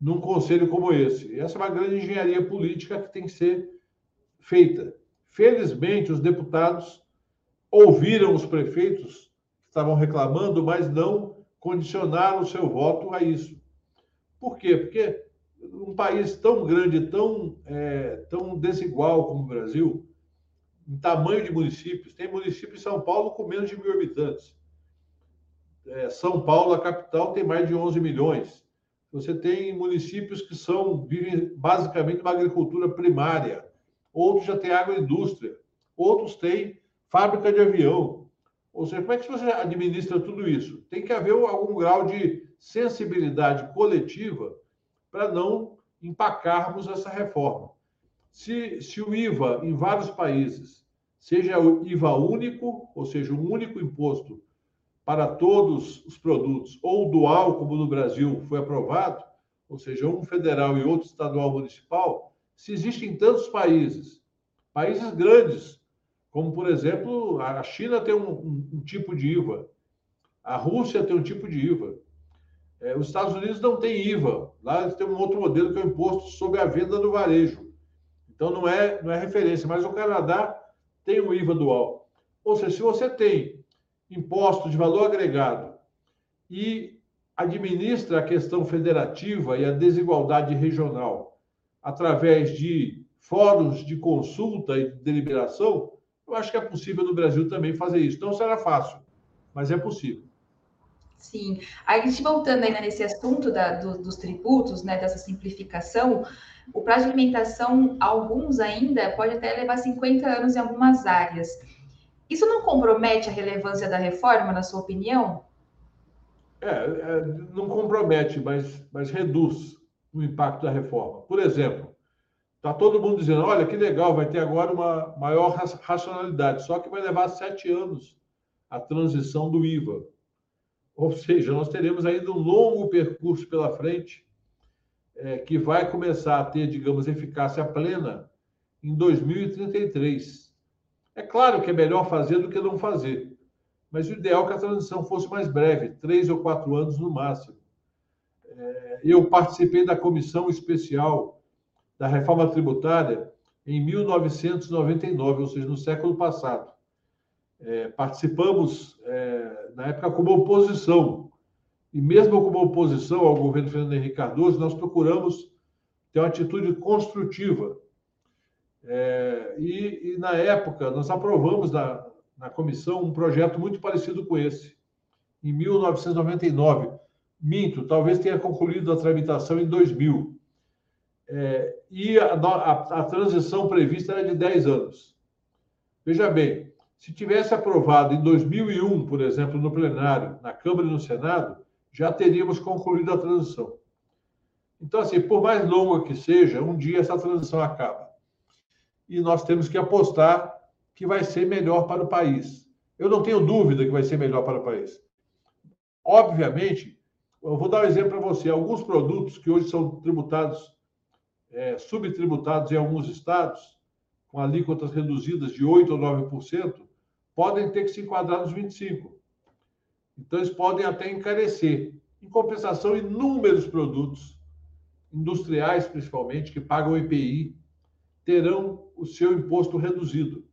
num conselho como esse? Essa é uma grande engenharia política que tem que ser feita. Felizmente, os deputados ouviram os prefeitos que estavam reclamando, mas não condicionaram o seu voto a isso. Por quê? Porque um país tão grande, tão, é, tão desigual como o Brasil, em tamanho de municípios, tem município em São Paulo com menos de mil habitantes. É, São Paulo, a capital, tem mais de 11 milhões. Você tem municípios que são vivem basicamente uma agricultura primária outros já têm agroindústria, outros têm fábrica de avião, Ou seja, como é que você administra tudo isso? Tem que haver algum grau de sensibilidade coletiva para não empacarmos essa reforma. Se, se o IVA em vários países seja o IVA único, ou seja, um único imposto para todos os produtos, ou dual, como no Brasil foi aprovado, ou seja, um federal e outro estadual municipal, se existem tantos países, países grandes, como por exemplo, a China tem um, um, um tipo de IVA, a Rússia tem um tipo de IVA, é, os Estados Unidos não tem IVA, lá eles têm um outro modelo que é o imposto sobre a venda do varejo. Então não é, não é referência, mas o Canadá tem o IVA dual. Ou seja, se você tem imposto de valor agregado e administra a questão federativa e a desigualdade regional através de fóruns de consulta e de deliberação, eu acho que é possível no Brasil também fazer isso. Não será fácil, mas é possível. Sim. A gente voltando ainda nesse assunto da, do, dos tributos, né, dessa simplificação, o prazo de alimentação, alguns ainda, pode até levar 50 anos em algumas áreas. Isso não compromete a relevância da reforma, na sua opinião? É, é não compromete, mas, mas reduz o impacto da reforma. Por exemplo, Está todo mundo dizendo: olha que legal, vai ter agora uma maior racionalidade, só que vai levar sete anos a transição do IVA. Ou seja, nós teremos ainda um longo percurso pela frente é, que vai começar a ter, digamos, eficácia plena em 2033. É claro que é melhor fazer do que não fazer, mas o ideal é que a transição fosse mais breve, três ou quatro anos no máximo. É, eu participei da comissão especial da reforma tributária em 1999, ou seja, no século passado. É, participamos, é, na época, como oposição. E mesmo como oposição ao governo Fernando Henrique Cardoso, nós procuramos ter uma atitude construtiva. É, e, e, na época, nós aprovamos na, na comissão um projeto muito parecido com esse, em 1999. Minto, talvez tenha concluído a tramitação em 2000 é, e a, a, a, transição prevista era de 10 anos. Veja bem, se tivesse aprovado em 2001, por exemplo, no plenário, na Câmara e no Senado, já teríamos concluído a transição. Então, assim, por mais longa que seja, um dia essa transição acaba. E nós temos que apostar que vai ser melhor para o país. Eu não tenho dúvida que vai ser melhor para o país. Obviamente, eu vou dar um exemplo para você. Alguns produtos que hoje são tributados é, subtributados em alguns estados, com alíquotas reduzidas de 8% ou 9%, podem ter que se enquadrar nos 25%. Então, eles podem até encarecer. Em compensação, inúmeros produtos, industriais principalmente, que pagam IPI, terão o seu imposto reduzido.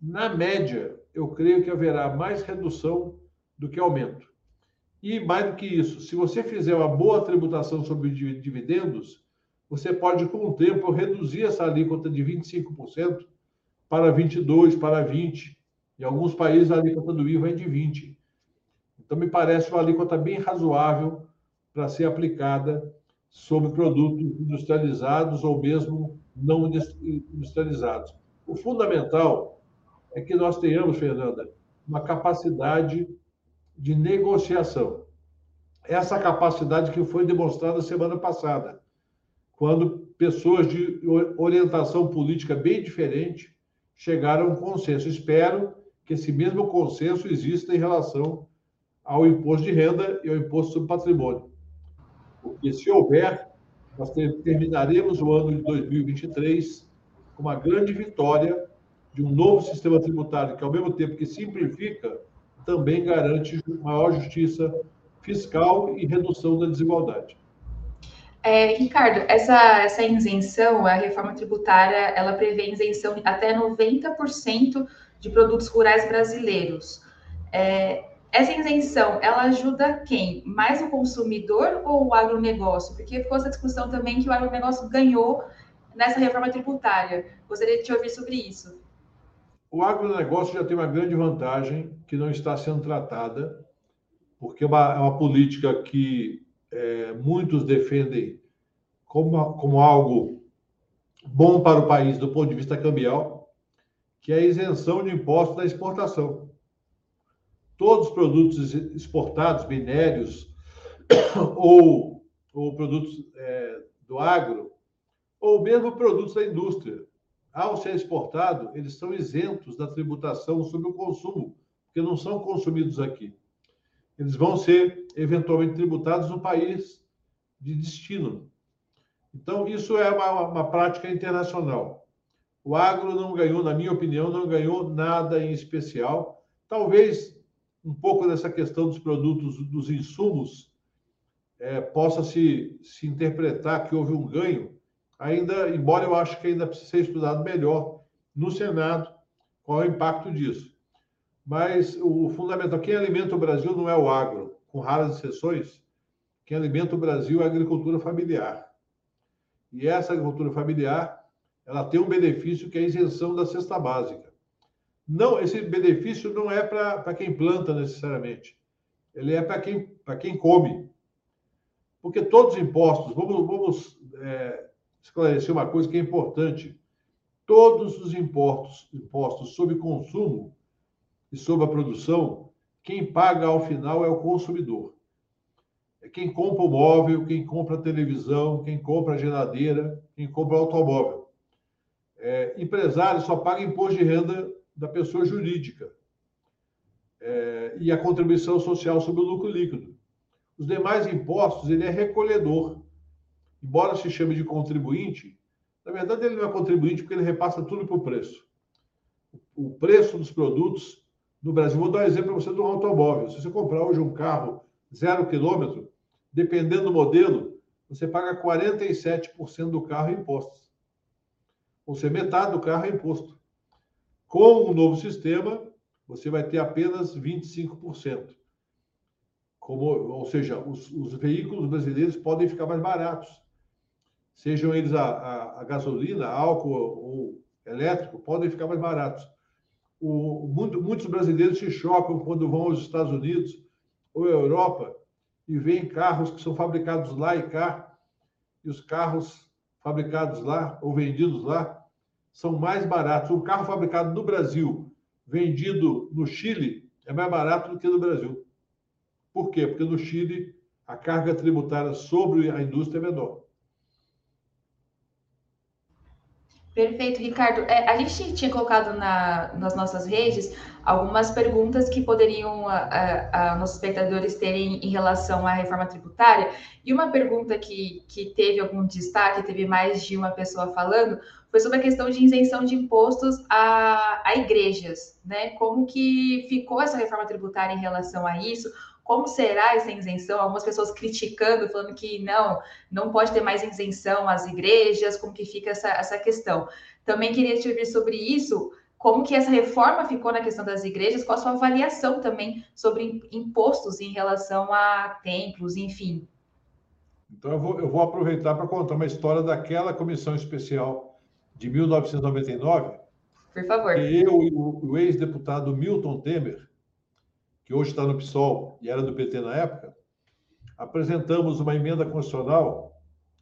Na média, eu creio que haverá mais redução do que aumento. E mais do que isso, se você fizer uma boa tributação sobre dividendos, você pode, com o tempo, reduzir essa alíquota de 25% para 22%, para 20%. Em alguns países, a alíquota do IVA é de 20%. Então, me parece uma alíquota bem razoável para ser aplicada sobre produtos industrializados ou mesmo não industrializados. O fundamental é que nós tenhamos, Fernanda, uma capacidade de negociação. Essa capacidade que foi demonstrada semana passada quando pessoas de orientação política bem diferente chegaram a um consenso. Espero que esse mesmo consenso exista em relação ao imposto de renda e ao imposto sobre patrimônio. Porque, se houver, nós terminaremos o ano de 2023 com uma grande vitória de um novo sistema tributário que, ao mesmo tempo que simplifica, também garante maior justiça fiscal e redução da desigualdade. É, Ricardo, essa, essa isenção, a reforma tributária, ela prevê isenção até 90% de produtos rurais brasileiros. É, essa isenção, ela ajuda quem? Mais o consumidor ou o agronegócio? Porque ficou essa discussão também que o agronegócio ganhou nessa reforma tributária. Gostaria de te ouvir sobre isso. O agronegócio já tem uma grande vantagem que não está sendo tratada, porque é uma, é uma política que é, muitos defendem como, como algo bom para o país do ponto de vista cambial, que é a isenção de impostos da exportação. todos os produtos exportados, minérios ou, ou produtos é, do agro, ou mesmo produtos da indústria, ao ser exportado, eles são isentos da tributação sobre o consumo, porque não são consumidos aqui. Eles vão ser eventualmente tributados no país de destino. Então, isso é uma, uma prática internacional. O agro não ganhou, na minha opinião, não ganhou nada em especial. Talvez um pouco dessa questão dos produtos, dos insumos, é, possa se, se interpretar que houve um ganho, ainda, embora eu acho que ainda precisa ser estudado melhor no Senado qual é o impacto disso. Mas o fundamental, quem alimenta o Brasil não é o agro, com raras exceções, quem alimenta o Brasil é a agricultura familiar. E essa agricultura familiar, ela tem um benefício que é a isenção da cesta básica. Não, esse benefício não é para quem planta necessariamente. Ele é para quem, quem come. Porque todos os impostos, vamos, vamos é, esclarecer uma coisa que é importante. Todos os impostos, impostos sobre consumo e sobre a produção, quem paga ao final é o consumidor. É quem compra o móvel, quem compra a televisão, quem compra a geladeira, quem compra o automóvel. É, empresário só paga imposto de renda da pessoa jurídica é, e a contribuição social sobre o lucro líquido. Os demais impostos, ele é recolhedor. Embora se chame de contribuinte, na verdade ele não é contribuinte porque ele repassa tudo para o preço. O preço dos produtos no Brasil, vou dar um exemplo para você do automóvel. Se você comprar hoje um carro zero quilômetro, dependendo do modelo, você paga 47% do carro em impostos. Ou seja, metade do carro é imposto. Com o novo sistema, você vai ter apenas 25%. Como, ou seja, os, os veículos brasileiros podem ficar mais baratos. Sejam eles a, a, a gasolina, álcool ou elétrico, podem ficar mais baratos. O, muito, muitos brasileiros se chocam quando vão aos Estados Unidos ou à Europa e veem carros que são fabricados lá e cá, e os carros fabricados lá ou vendidos lá são mais baratos. Um carro fabricado no Brasil, vendido no Chile, é mais barato do que no Brasil. Por quê? Porque no Chile a carga tributária sobre a indústria é menor. Perfeito, Ricardo. É, a gente tinha colocado na, nas nossas redes algumas perguntas que poderiam a, a, a, nossos espectadores terem em relação à reforma tributária. E uma pergunta que, que teve algum destaque, teve mais de uma pessoa falando, foi sobre a questão de isenção de impostos a, a igrejas, né? Como que ficou essa reforma tributária em relação a isso? Como será essa isenção? Algumas pessoas criticando, falando que não, não pode ter mais isenção às igrejas, como que fica essa, essa questão. Também queria te ouvir sobre isso, como que essa reforma ficou na questão das igrejas, qual a sua avaliação também sobre impostos em relação a templos, enfim. Então, eu vou, eu vou aproveitar para contar uma história daquela comissão especial de 1999, Por favor. eu e o, o ex-deputado Milton Temer, que hoje está no PSOL e era do PT na época, apresentamos uma emenda constitucional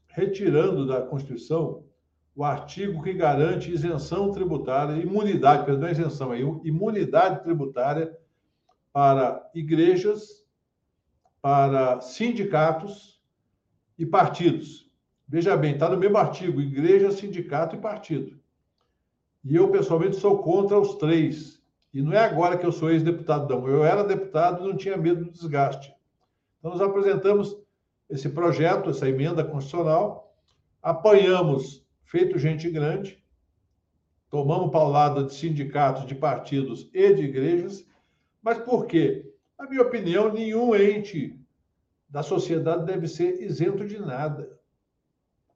retirando da Constituição o artigo que garante isenção tributária, imunidade, perdão, é isenção, é imunidade tributária para igrejas, para sindicatos e partidos. Veja bem, está no mesmo artigo: igreja, sindicato e partido. E eu, pessoalmente, sou contra os três. E não é agora que eu sou ex-deputado, não. Eu era deputado e não tinha medo do desgaste. Então, nós apresentamos esse projeto, essa emenda constitucional, apanhamos, feito gente grande, tomamos paulada de sindicatos, de partidos e de igrejas. Mas por quê? Na minha opinião, nenhum ente da sociedade deve ser isento de nada.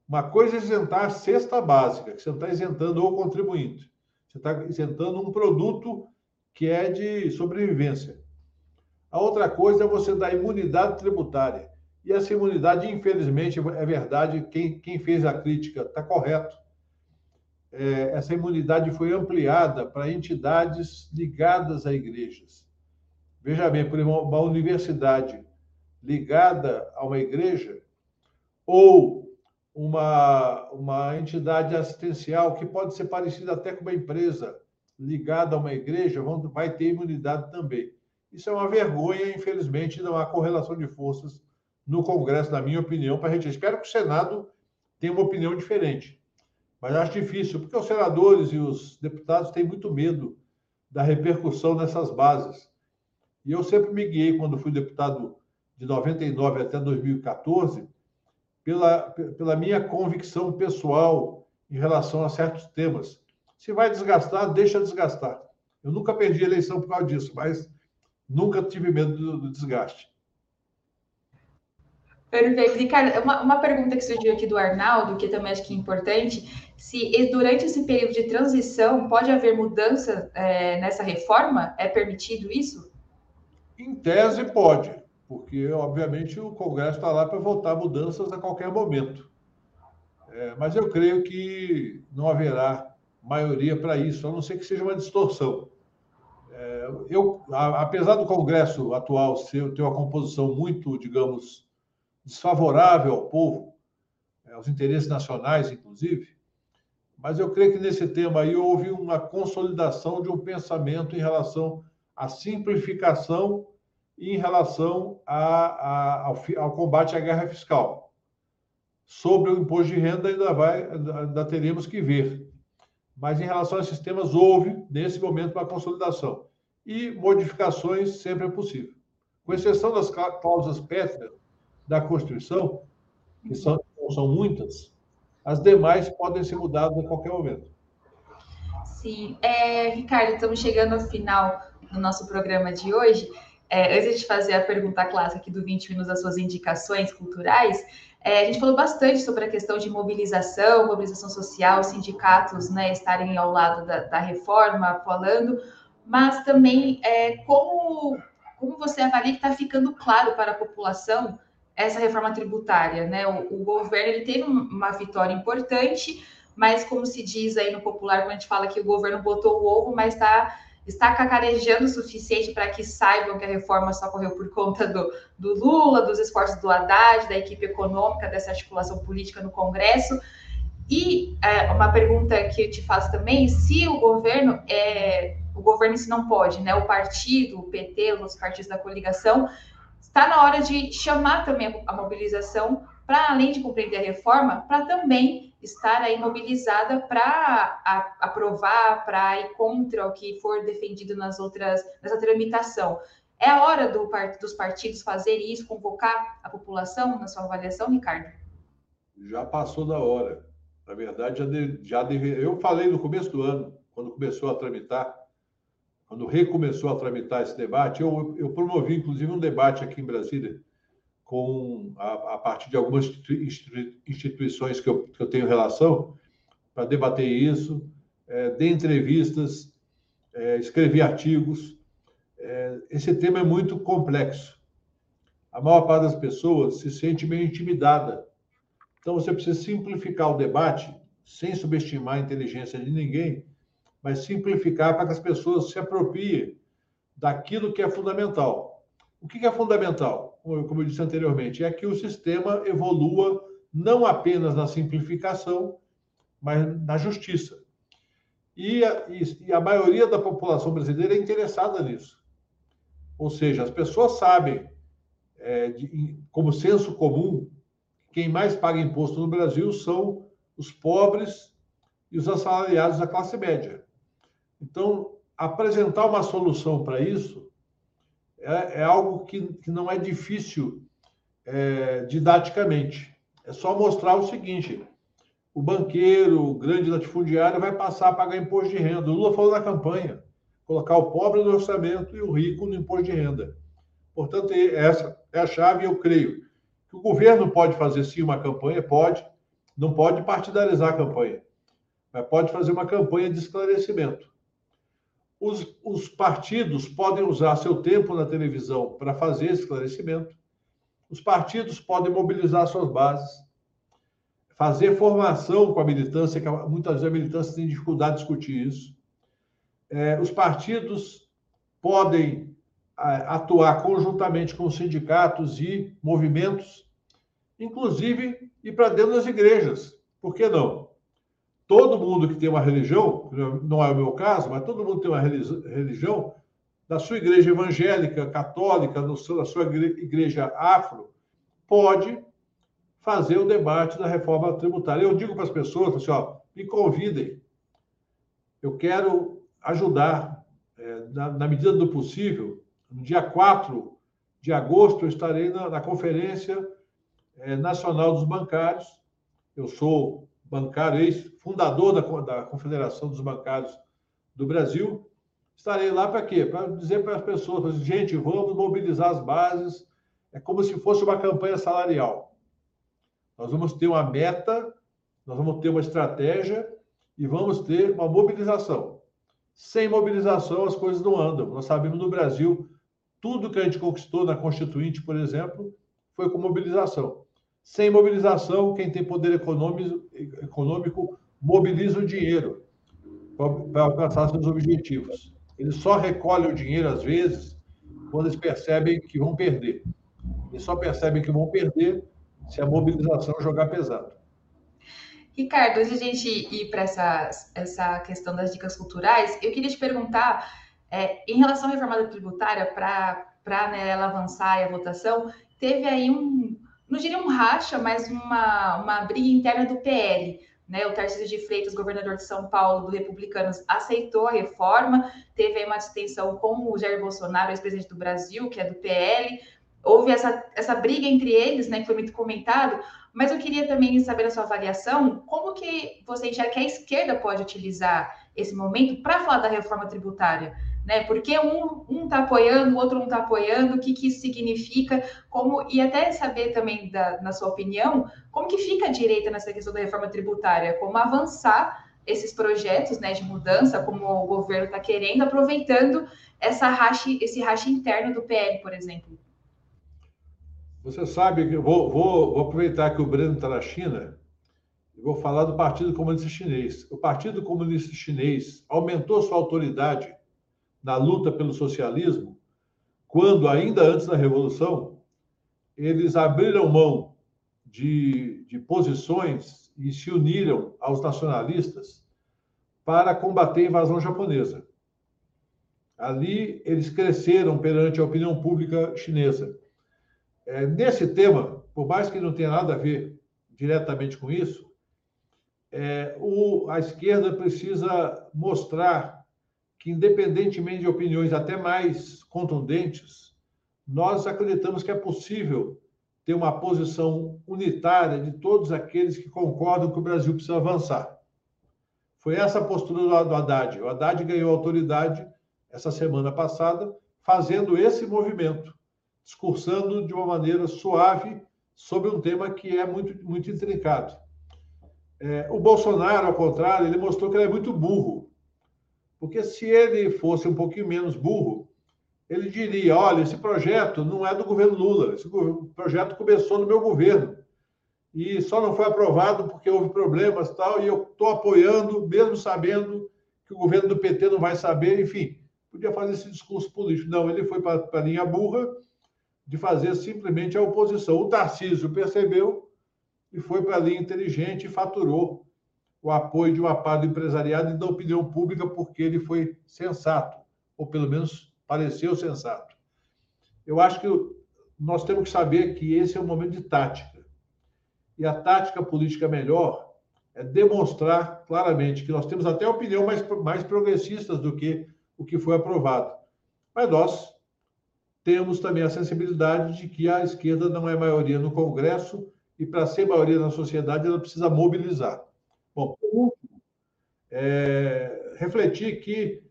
Uma coisa é isentar a cesta básica, que você está isentando o contribuinte. Você está isentando um produto que é de sobrevivência. A outra coisa é você dar imunidade tributária. E essa imunidade, infelizmente, é verdade, quem, quem fez a crítica está correto. É, essa imunidade foi ampliada para entidades ligadas a igrejas. Veja bem, por exemplo, uma universidade ligada a uma igreja, ou uma, uma entidade assistencial que pode ser parecida até com uma empresa ligada a uma igreja, vai ter imunidade também. Isso é uma vergonha, infelizmente, não há correlação de forças no Congresso, na minha opinião, para a gente. Espero que o Senado tenha uma opinião diferente. Mas acho difícil, porque os senadores e os deputados têm muito medo da repercussão nessas bases. E eu sempre me guiei, quando fui deputado de 99 até 2014, pela, pela minha convicção pessoal em relação a certos temas. Se vai desgastar, deixa desgastar. Eu nunca perdi eleição por causa disso, mas nunca tive medo do, do desgaste. Perfeito. Ricardo, uma, uma pergunta que surgiu aqui do Arnaldo, que também acho que é importante, se durante esse período de transição pode haver mudança é, nessa reforma? É permitido isso? Em tese, pode, porque, obviamente, o Congresso está lá para votar mudanças a qualquer momento. É, mas eu creio que não haverá maioria para isso, a não ser que seja uma distorção. É, eu, a, apesar do Congresso atual ser, ter uma composição muito, digamos, desfavorável ao povo, é, aos interesses nacionais, inclusive, mas eu creio que nesse tema aí houve uma consolidação de um pensamento em relação à simplificação e em relação a, a, ao, ao, combate à guerra fiscal. Sobre o imposto de renda ainda vai, ainda teremos que ver. Mas em relação aos sistemas houve nesse momento uma consolidação e modificações sempre é possível. Com exceção das cláusulas pétreas da Constituição, que são, são muitas, as demais podem ser mudadas a qualquer momento. Sim. É, Ricardo, estamos chegando ao final do nosso programa de hoje. É, antes de fazer a pergunta clássica aqui do 20 minutos das suas indicações culturais, é, a gente falou bastante sobre a questão de mobilização, mobilização social, sindicatos né, estarem ao lado da, da reforma, falando, mas também é, como, como você avalia que está ficando claro para a população essa reforma tributária, né? O, o governo ele teve uma vitória importante, mas como se diz aí no popular, quando a gente fala que o governo botou o ovo, mas está está cacarejando o suficiente para que saibam que a reforma só correu por conta do, do Lula, dos esforços do Haddad, da equipe econômica, dessa articulação política no Congresso. E é, uma pergunta que eu te faço também, se o governo é, o governo se não pode, né? O partido, o PT, os partidos da coligação Está na hora de chamar também a mobilização para, além de compreender a reforma, para também estar aí mobilizada para aprovar, para ir contra o que for defendido nas outras, nessa tramitação. É a hora do, dos partidos fazer isso, convocar a população na sua avaliação, Ricardo? Já passou da hora. Na verdade, já, de, já deve, eu falei no começo do ano, quando começou a tramitar, quando recomeçou a tramitar esse debate, eu, eu promovi, inclusive, um debate aqui em Brasília, com a, a partir de algumas instituições que eu, que eu tenho relação, para debater isso, é, dei entrevistas, é, escrevi artigos. É, esse tema é muito complexo. A maior parte das pessoas se sente meio intimidada. Então, você precisa simplificar o debate, sem subestimar a inteligência de ninguém, mas simplificar para que as pessoas se apropriem daquilo que é fundamental. O que é fundamental? Como eu disse anteriormente, é que o sistema evolua não apenas na simplificação, mas na justiça. E a, e a maioria da população brasileira é interessada nisso. Ou seja, as pessoas sabem, é, de, como senso comum, quem mais paga imposto no Brasil são os pobres e os assalariados da classe média. Então, apresentar uma solução para isso é, é, algo que, que não é difícil é, didaticamente. É só mostrar o seguinte: o banqueiro, o grande latifundiário vai passar a pagar imposto de renda. O Lula falou na campanha: colocar o pobre no orçamento e o rico no imposto de renda. Portanto, essa é a chave, eu creio. Que o governo pode fazer sim uma campanha, pode, não pode partidarizar a campanha, mas pode fazer uma campanha de esclarecimento. Os, os partidos podem usar seu tempo na televisão para fazer esclarecimento. Os partidos podem mobilizar suas bases, fazer formação com a militância, que muitas vezes a militância tem dificuldade de discutir isso. É, os partidos podem atuar conjuntamente com sindicatos e movimentos, inclusive ir para dentro das igrejas. Por que não? Todo mundo que tem uma religião, não é o meu caso, mas todo mundo tem uma religião, da sua igreja evangélica, católica, da sua igreja afro, pode fazer o debate da reforma tributária. Eu digo para as pessoas, assim, ó, me convidem. Eu quero ajudar, é, na, na, medida do possível. No dia 4 de agosto, eu estarei na, na Conferência é, Nacional dos Bancários. Eu sou bancário, ex-fundador da, da Confederação dos Bancários do Brasil. Estarei lá para quê? Para dizer para as pessoas, gente, vamos mobilizar as bases. É como se fosse uma campanha salarial. Nós vamos ter uma meta, nós vamos ter uma estratégia e vamos ter uma mobilização. Sem mobilização, as coisas não andam. Nós sabemos no Brasil, tudo que a gente conquistou na Constituinte, por exemplo, foi com mobilização. Sem mobilização, quem tem poder econômico, econômico mobiliza o dinheiro para alcançar seus objetivos. Eles só recolhem o dinheiro, às vezes, quando eles percebem que vão perder. Eles só percebem que vão perder se a mobilização jogar pesado. Ricardo, antes de a gente ir para essa, essa questão das dicas culturais, eu queria te perguntar, é, em relação à reforma tributária, para né, ela avançar e a votação, teve aí um, não diria um racha, mas uma, uma briga interna do PL. Né, o Tarcísio de Freitas, governador de São Paulo, do Republicanos, aceitou a reforma, teve aí uma distensão com o Jair Bolsonaro, ex-presidente do Brasil, que é do PL, houve essa, essa briga entre eles, né, que foi muito comentado, mas eu queria também saber a sua avaliação, como que você enxerga que a esquerda pode utilizar esse momento para falar da reforma tributária? Né? Porque um está apoiando, o outro não está apoiando, o que, que isso significa, como, e até saber também, da, na sua opinião, como que fica a direita nessa questão da reforma tributária, como avançar esses projetos né, de mudança, como o governo está querendo, aproveitando essa rache, esse racha interno do PL, por exemplo. Você sabe que vou, vou, vou aproveitar que o Breno está na China e vou falar do Partido Comunista Chinês. O Partido Comunista Chinês aumentou sua autoridade na luta pelo socialismo quando, ainda antes da Revolução, eles abriram mão de, de posições e se uniram aos nacionalistas para combater a invasão japonesa. Ali, eles cresceram perante a opinião pública chinesa. É, nesse tema, por mais que não tenha nada a ver diretamente com isso, é, o, a esquerda precisa mostrar que, independentemente de opiniões até mais contundentes, nós acreditamos que é possível ter uma posição unitária de todos aqueles que concordam que o Brasil precisa avançar. Foi essa a postura do Haddad. O Haddad ganhou autoridade essa semana passada, fazendo esse movimento discursando de uma maneira suave sobre um tema que é muito, muito intrincado. É, o Bolsonaro, ao contrário, ele mostrou que ele é muito burro. Porque se ele fosse um pouquinho menos burro, ele diria: olha, esse projeto não é do governo Lula, esse projeto começou no meu governo. E só não foi aprovado porque houve problemas tal, e eu estou apoiando, mesmo sabendo que o governo do PT não vai saber, enfim, podia fazer esse discurso político. Não, ele foi para a linha burra de fazer simplesmente a oposição. O Tarcísio percebeu e foi para a linha inteligente e faturou o apoio de uma parte do empresariado e da opinião pública porque ele foi sensato, ou pelo menos pareceu sensato. Eu acho que nós temos que saber que esse é um momento de tática. E a tática política melhor é demonstrar claramente que nós temos até opinião mais, mais progressistas do que o que foi aprovado. Mas nós temos também a sensibilidade de que a esquerda não é maioria no Congresso e, para ser maioria na sociedade, ela precisa mobilizar. É, refletir que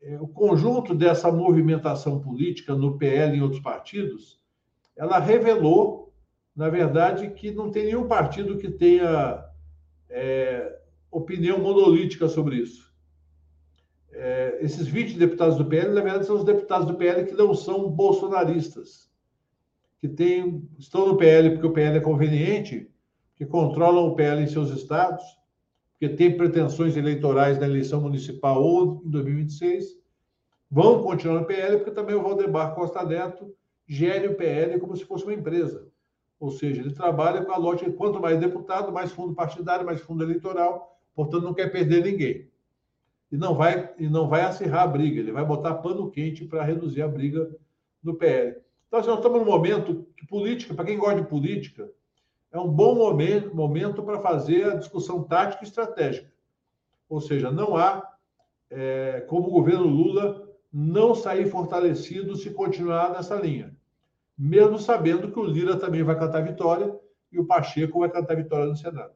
é, o conjunto dessa movimentação política no PL e em outros partidos, ela revelou, na verdade, que não tem nenhum partido que tenha é, opinião monolítica sobre isso. É, esses 20 deputados do PL, na verdade, são os deputados do PL que não são bolsonaristas, que tem, estão no PL porque o PL é conveniente, que controlam o PL em seus estados, que têm pretensões eleitorais na eleição municipal ou em 2026, vão continuar no PL, porque também o Valdemar Costa Neto gere o PL como se fosse uma empresa. Ou seja, ele trabalha com a lógica quanto mais deputado, mais fundo partidário, mais fundo eleitoral, portanto, não quer perder ninguém. e não vai e não vai acirrar a briga, ele vai botar pano quente para reduzir a briga no PL. Então, assim, nós estamos num momento que política, para quem gosta de política, é um bom momento, momento para fazer a discussão tática e estratégica. Ou seja, não há é, como o governo Lula não sair fortalecido se continuar nessa linha. Mesmo sabendo que o Lira também vai cantar vitória e o Pacheco vai cantar vitória no Senado.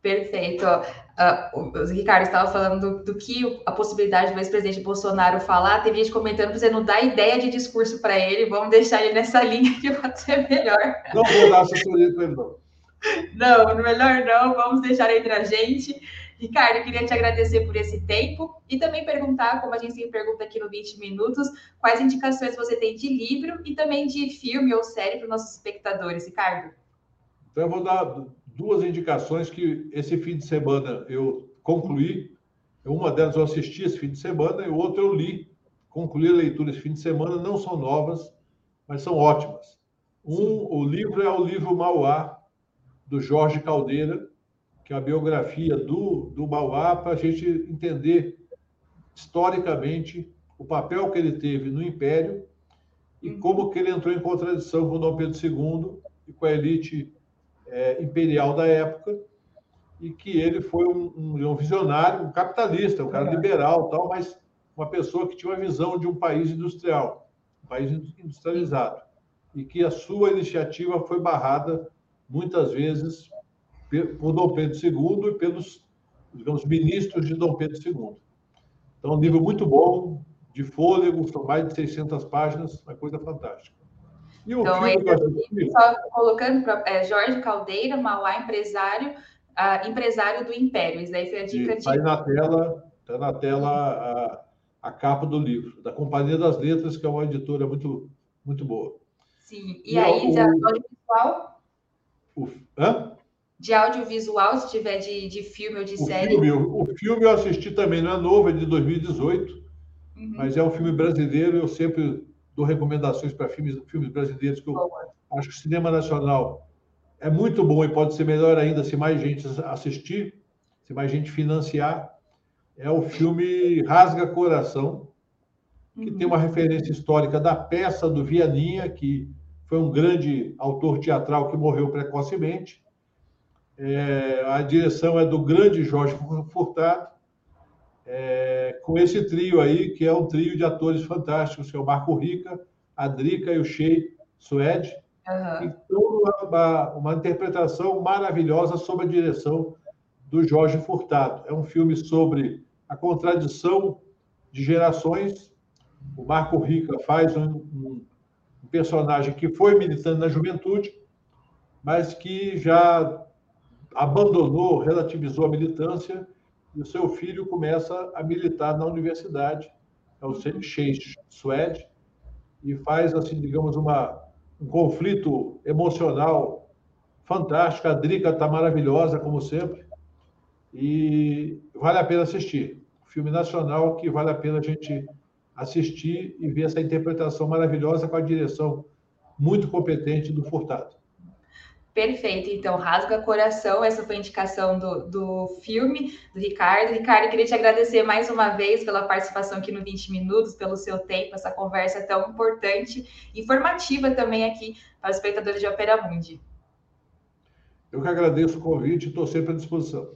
Perfeito. Uh, o Ricardo estava falando do, do, que a possibilidade do ex-presidente Bolsonaro falar. Teve gente comentando para você não dar ideia de discurso para ele. Vamos deixar ele nessa linha que pode ser melhor. Não vou dar assessoria ele, não. Melhor não. Vamos deixar entre a gente. Ricardo, queria te agradecer por esse tempo e também perguntar, como a gente sempre pergunta aqui no 20 Minutos, quais indicações você tem de livro e também de filme ou série para os nossos espectadores, Ricardo. Então, eu vou dar duas indicações que esse fim de semana eu concluí. Uma delas eu assisti esse fim de semana e o outro eu li. Concluí a leitura esse fim de semana. Não são novas, mas são ótimas. Um, o livro é o livro Mauá, do Jorge Caldeira, que é a biografia do, do Mauá, para a gente entender historicamente o papel que ele teve no Império e uhum. como que ele entrou em contradição com Dom Pedro II e com a elite é, imperial da época e que ele foi um, um, um, visionário, um capitalista, um cara liberal, tal, mas uma pessoa que tinha uma visão de um país industrial, um país industrializado, e que a sua iniciativa foi barrada muitas vezes por Dom Pedro II e pelos, digamos, ministros de Dom Pedro II. Então, um livro muito bom, de fôlego, são mais de 600 páginas, uma coisa fantástica. E o então, filme, só colocando para é, Jorge Caldeira, Mauá, empresário, uh, empresário do Império. Isso daí foi a dica de. Está aí na tela, está na tela a, a capa do livro, da Companhia das Letras, que é uma editora muito, muito boa. Sim, e, e aí, o, de audiovisual? O, hã? De audiovisual, se tiver de, de filme ou de o série. Filme, o, o filme eu assisti também, não é novo, é de 2018, uhum. mas é um filme brasileiro, eu sempre dou recomendações para filmes, filmes brasileiros, que eu acho que o cinema nacional é muito bom e pode ser melhor ainda se mais gente assistir, se mais gente financiar. É o filme Rasga Coração, que uhum. tem uma referência histórica da peça do Vianinha, que foi um grande autor teatral que morreu precocemente. É, a direção é do grande Jorge Furtado, é, com esse trio aí, que é um trio de atores fantásticos, que é o Marco Rica, a Drica e o Shea Suede. Uhum. Então, uma, uma, interpretação maravilhosa sob a direção do Jorge Furtado. É um filme sobre a contradição de gerações. O Marco Rica faz um, um, um personagem que foi militante na juventude, mas que já abandonou, relativizou a militância e o seu filho começa a militar na universidade, é o Sheikh Suede, e faz, assim, digamos, uma, um conflito emocional fantástico. A Drica está maravilhosa, como sempre, e vale a pena assistir. Filme nacional que vale a pena a gente assistir e ver essa interpretação maravilhosa com a direção muito competente do Furtado. Perfeito, então, Rasga Coração, essa foi a indicação do, do filme do Ricardo. Ricardo, queria te agradecer mais uma vez pela participação aqui no 20 Minutos, pelo seu tempo, essa conversa tão importante, informativa também aqui para os espectadores de Opera Mundi. Eu que agradeço o convite e estou sempre à disposição.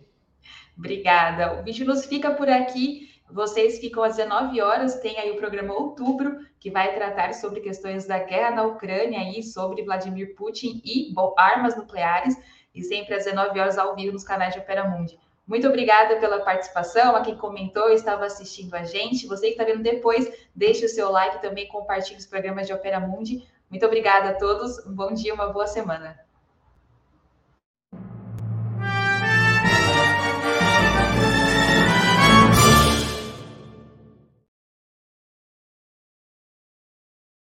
Obrigada. O vídeo nos fica por aqui. Vocês ficam às 19 horas, tem aí o programa Outubro, que vai tratar sobre questões da guerra na Ucrânia e sobre Vladimir Putin e bom, armas nucleares, e sempre às 19 horas ao vivo nos canais de Opera Mundi. Muito obrigada pela participação, a quem comentou, estava assistindo a gente. Você que está vendo depois, deixe o seu like também, compartilhe os programas de Opera Mundi. Muito obrigada a todos, um bom dia, uma boa semana.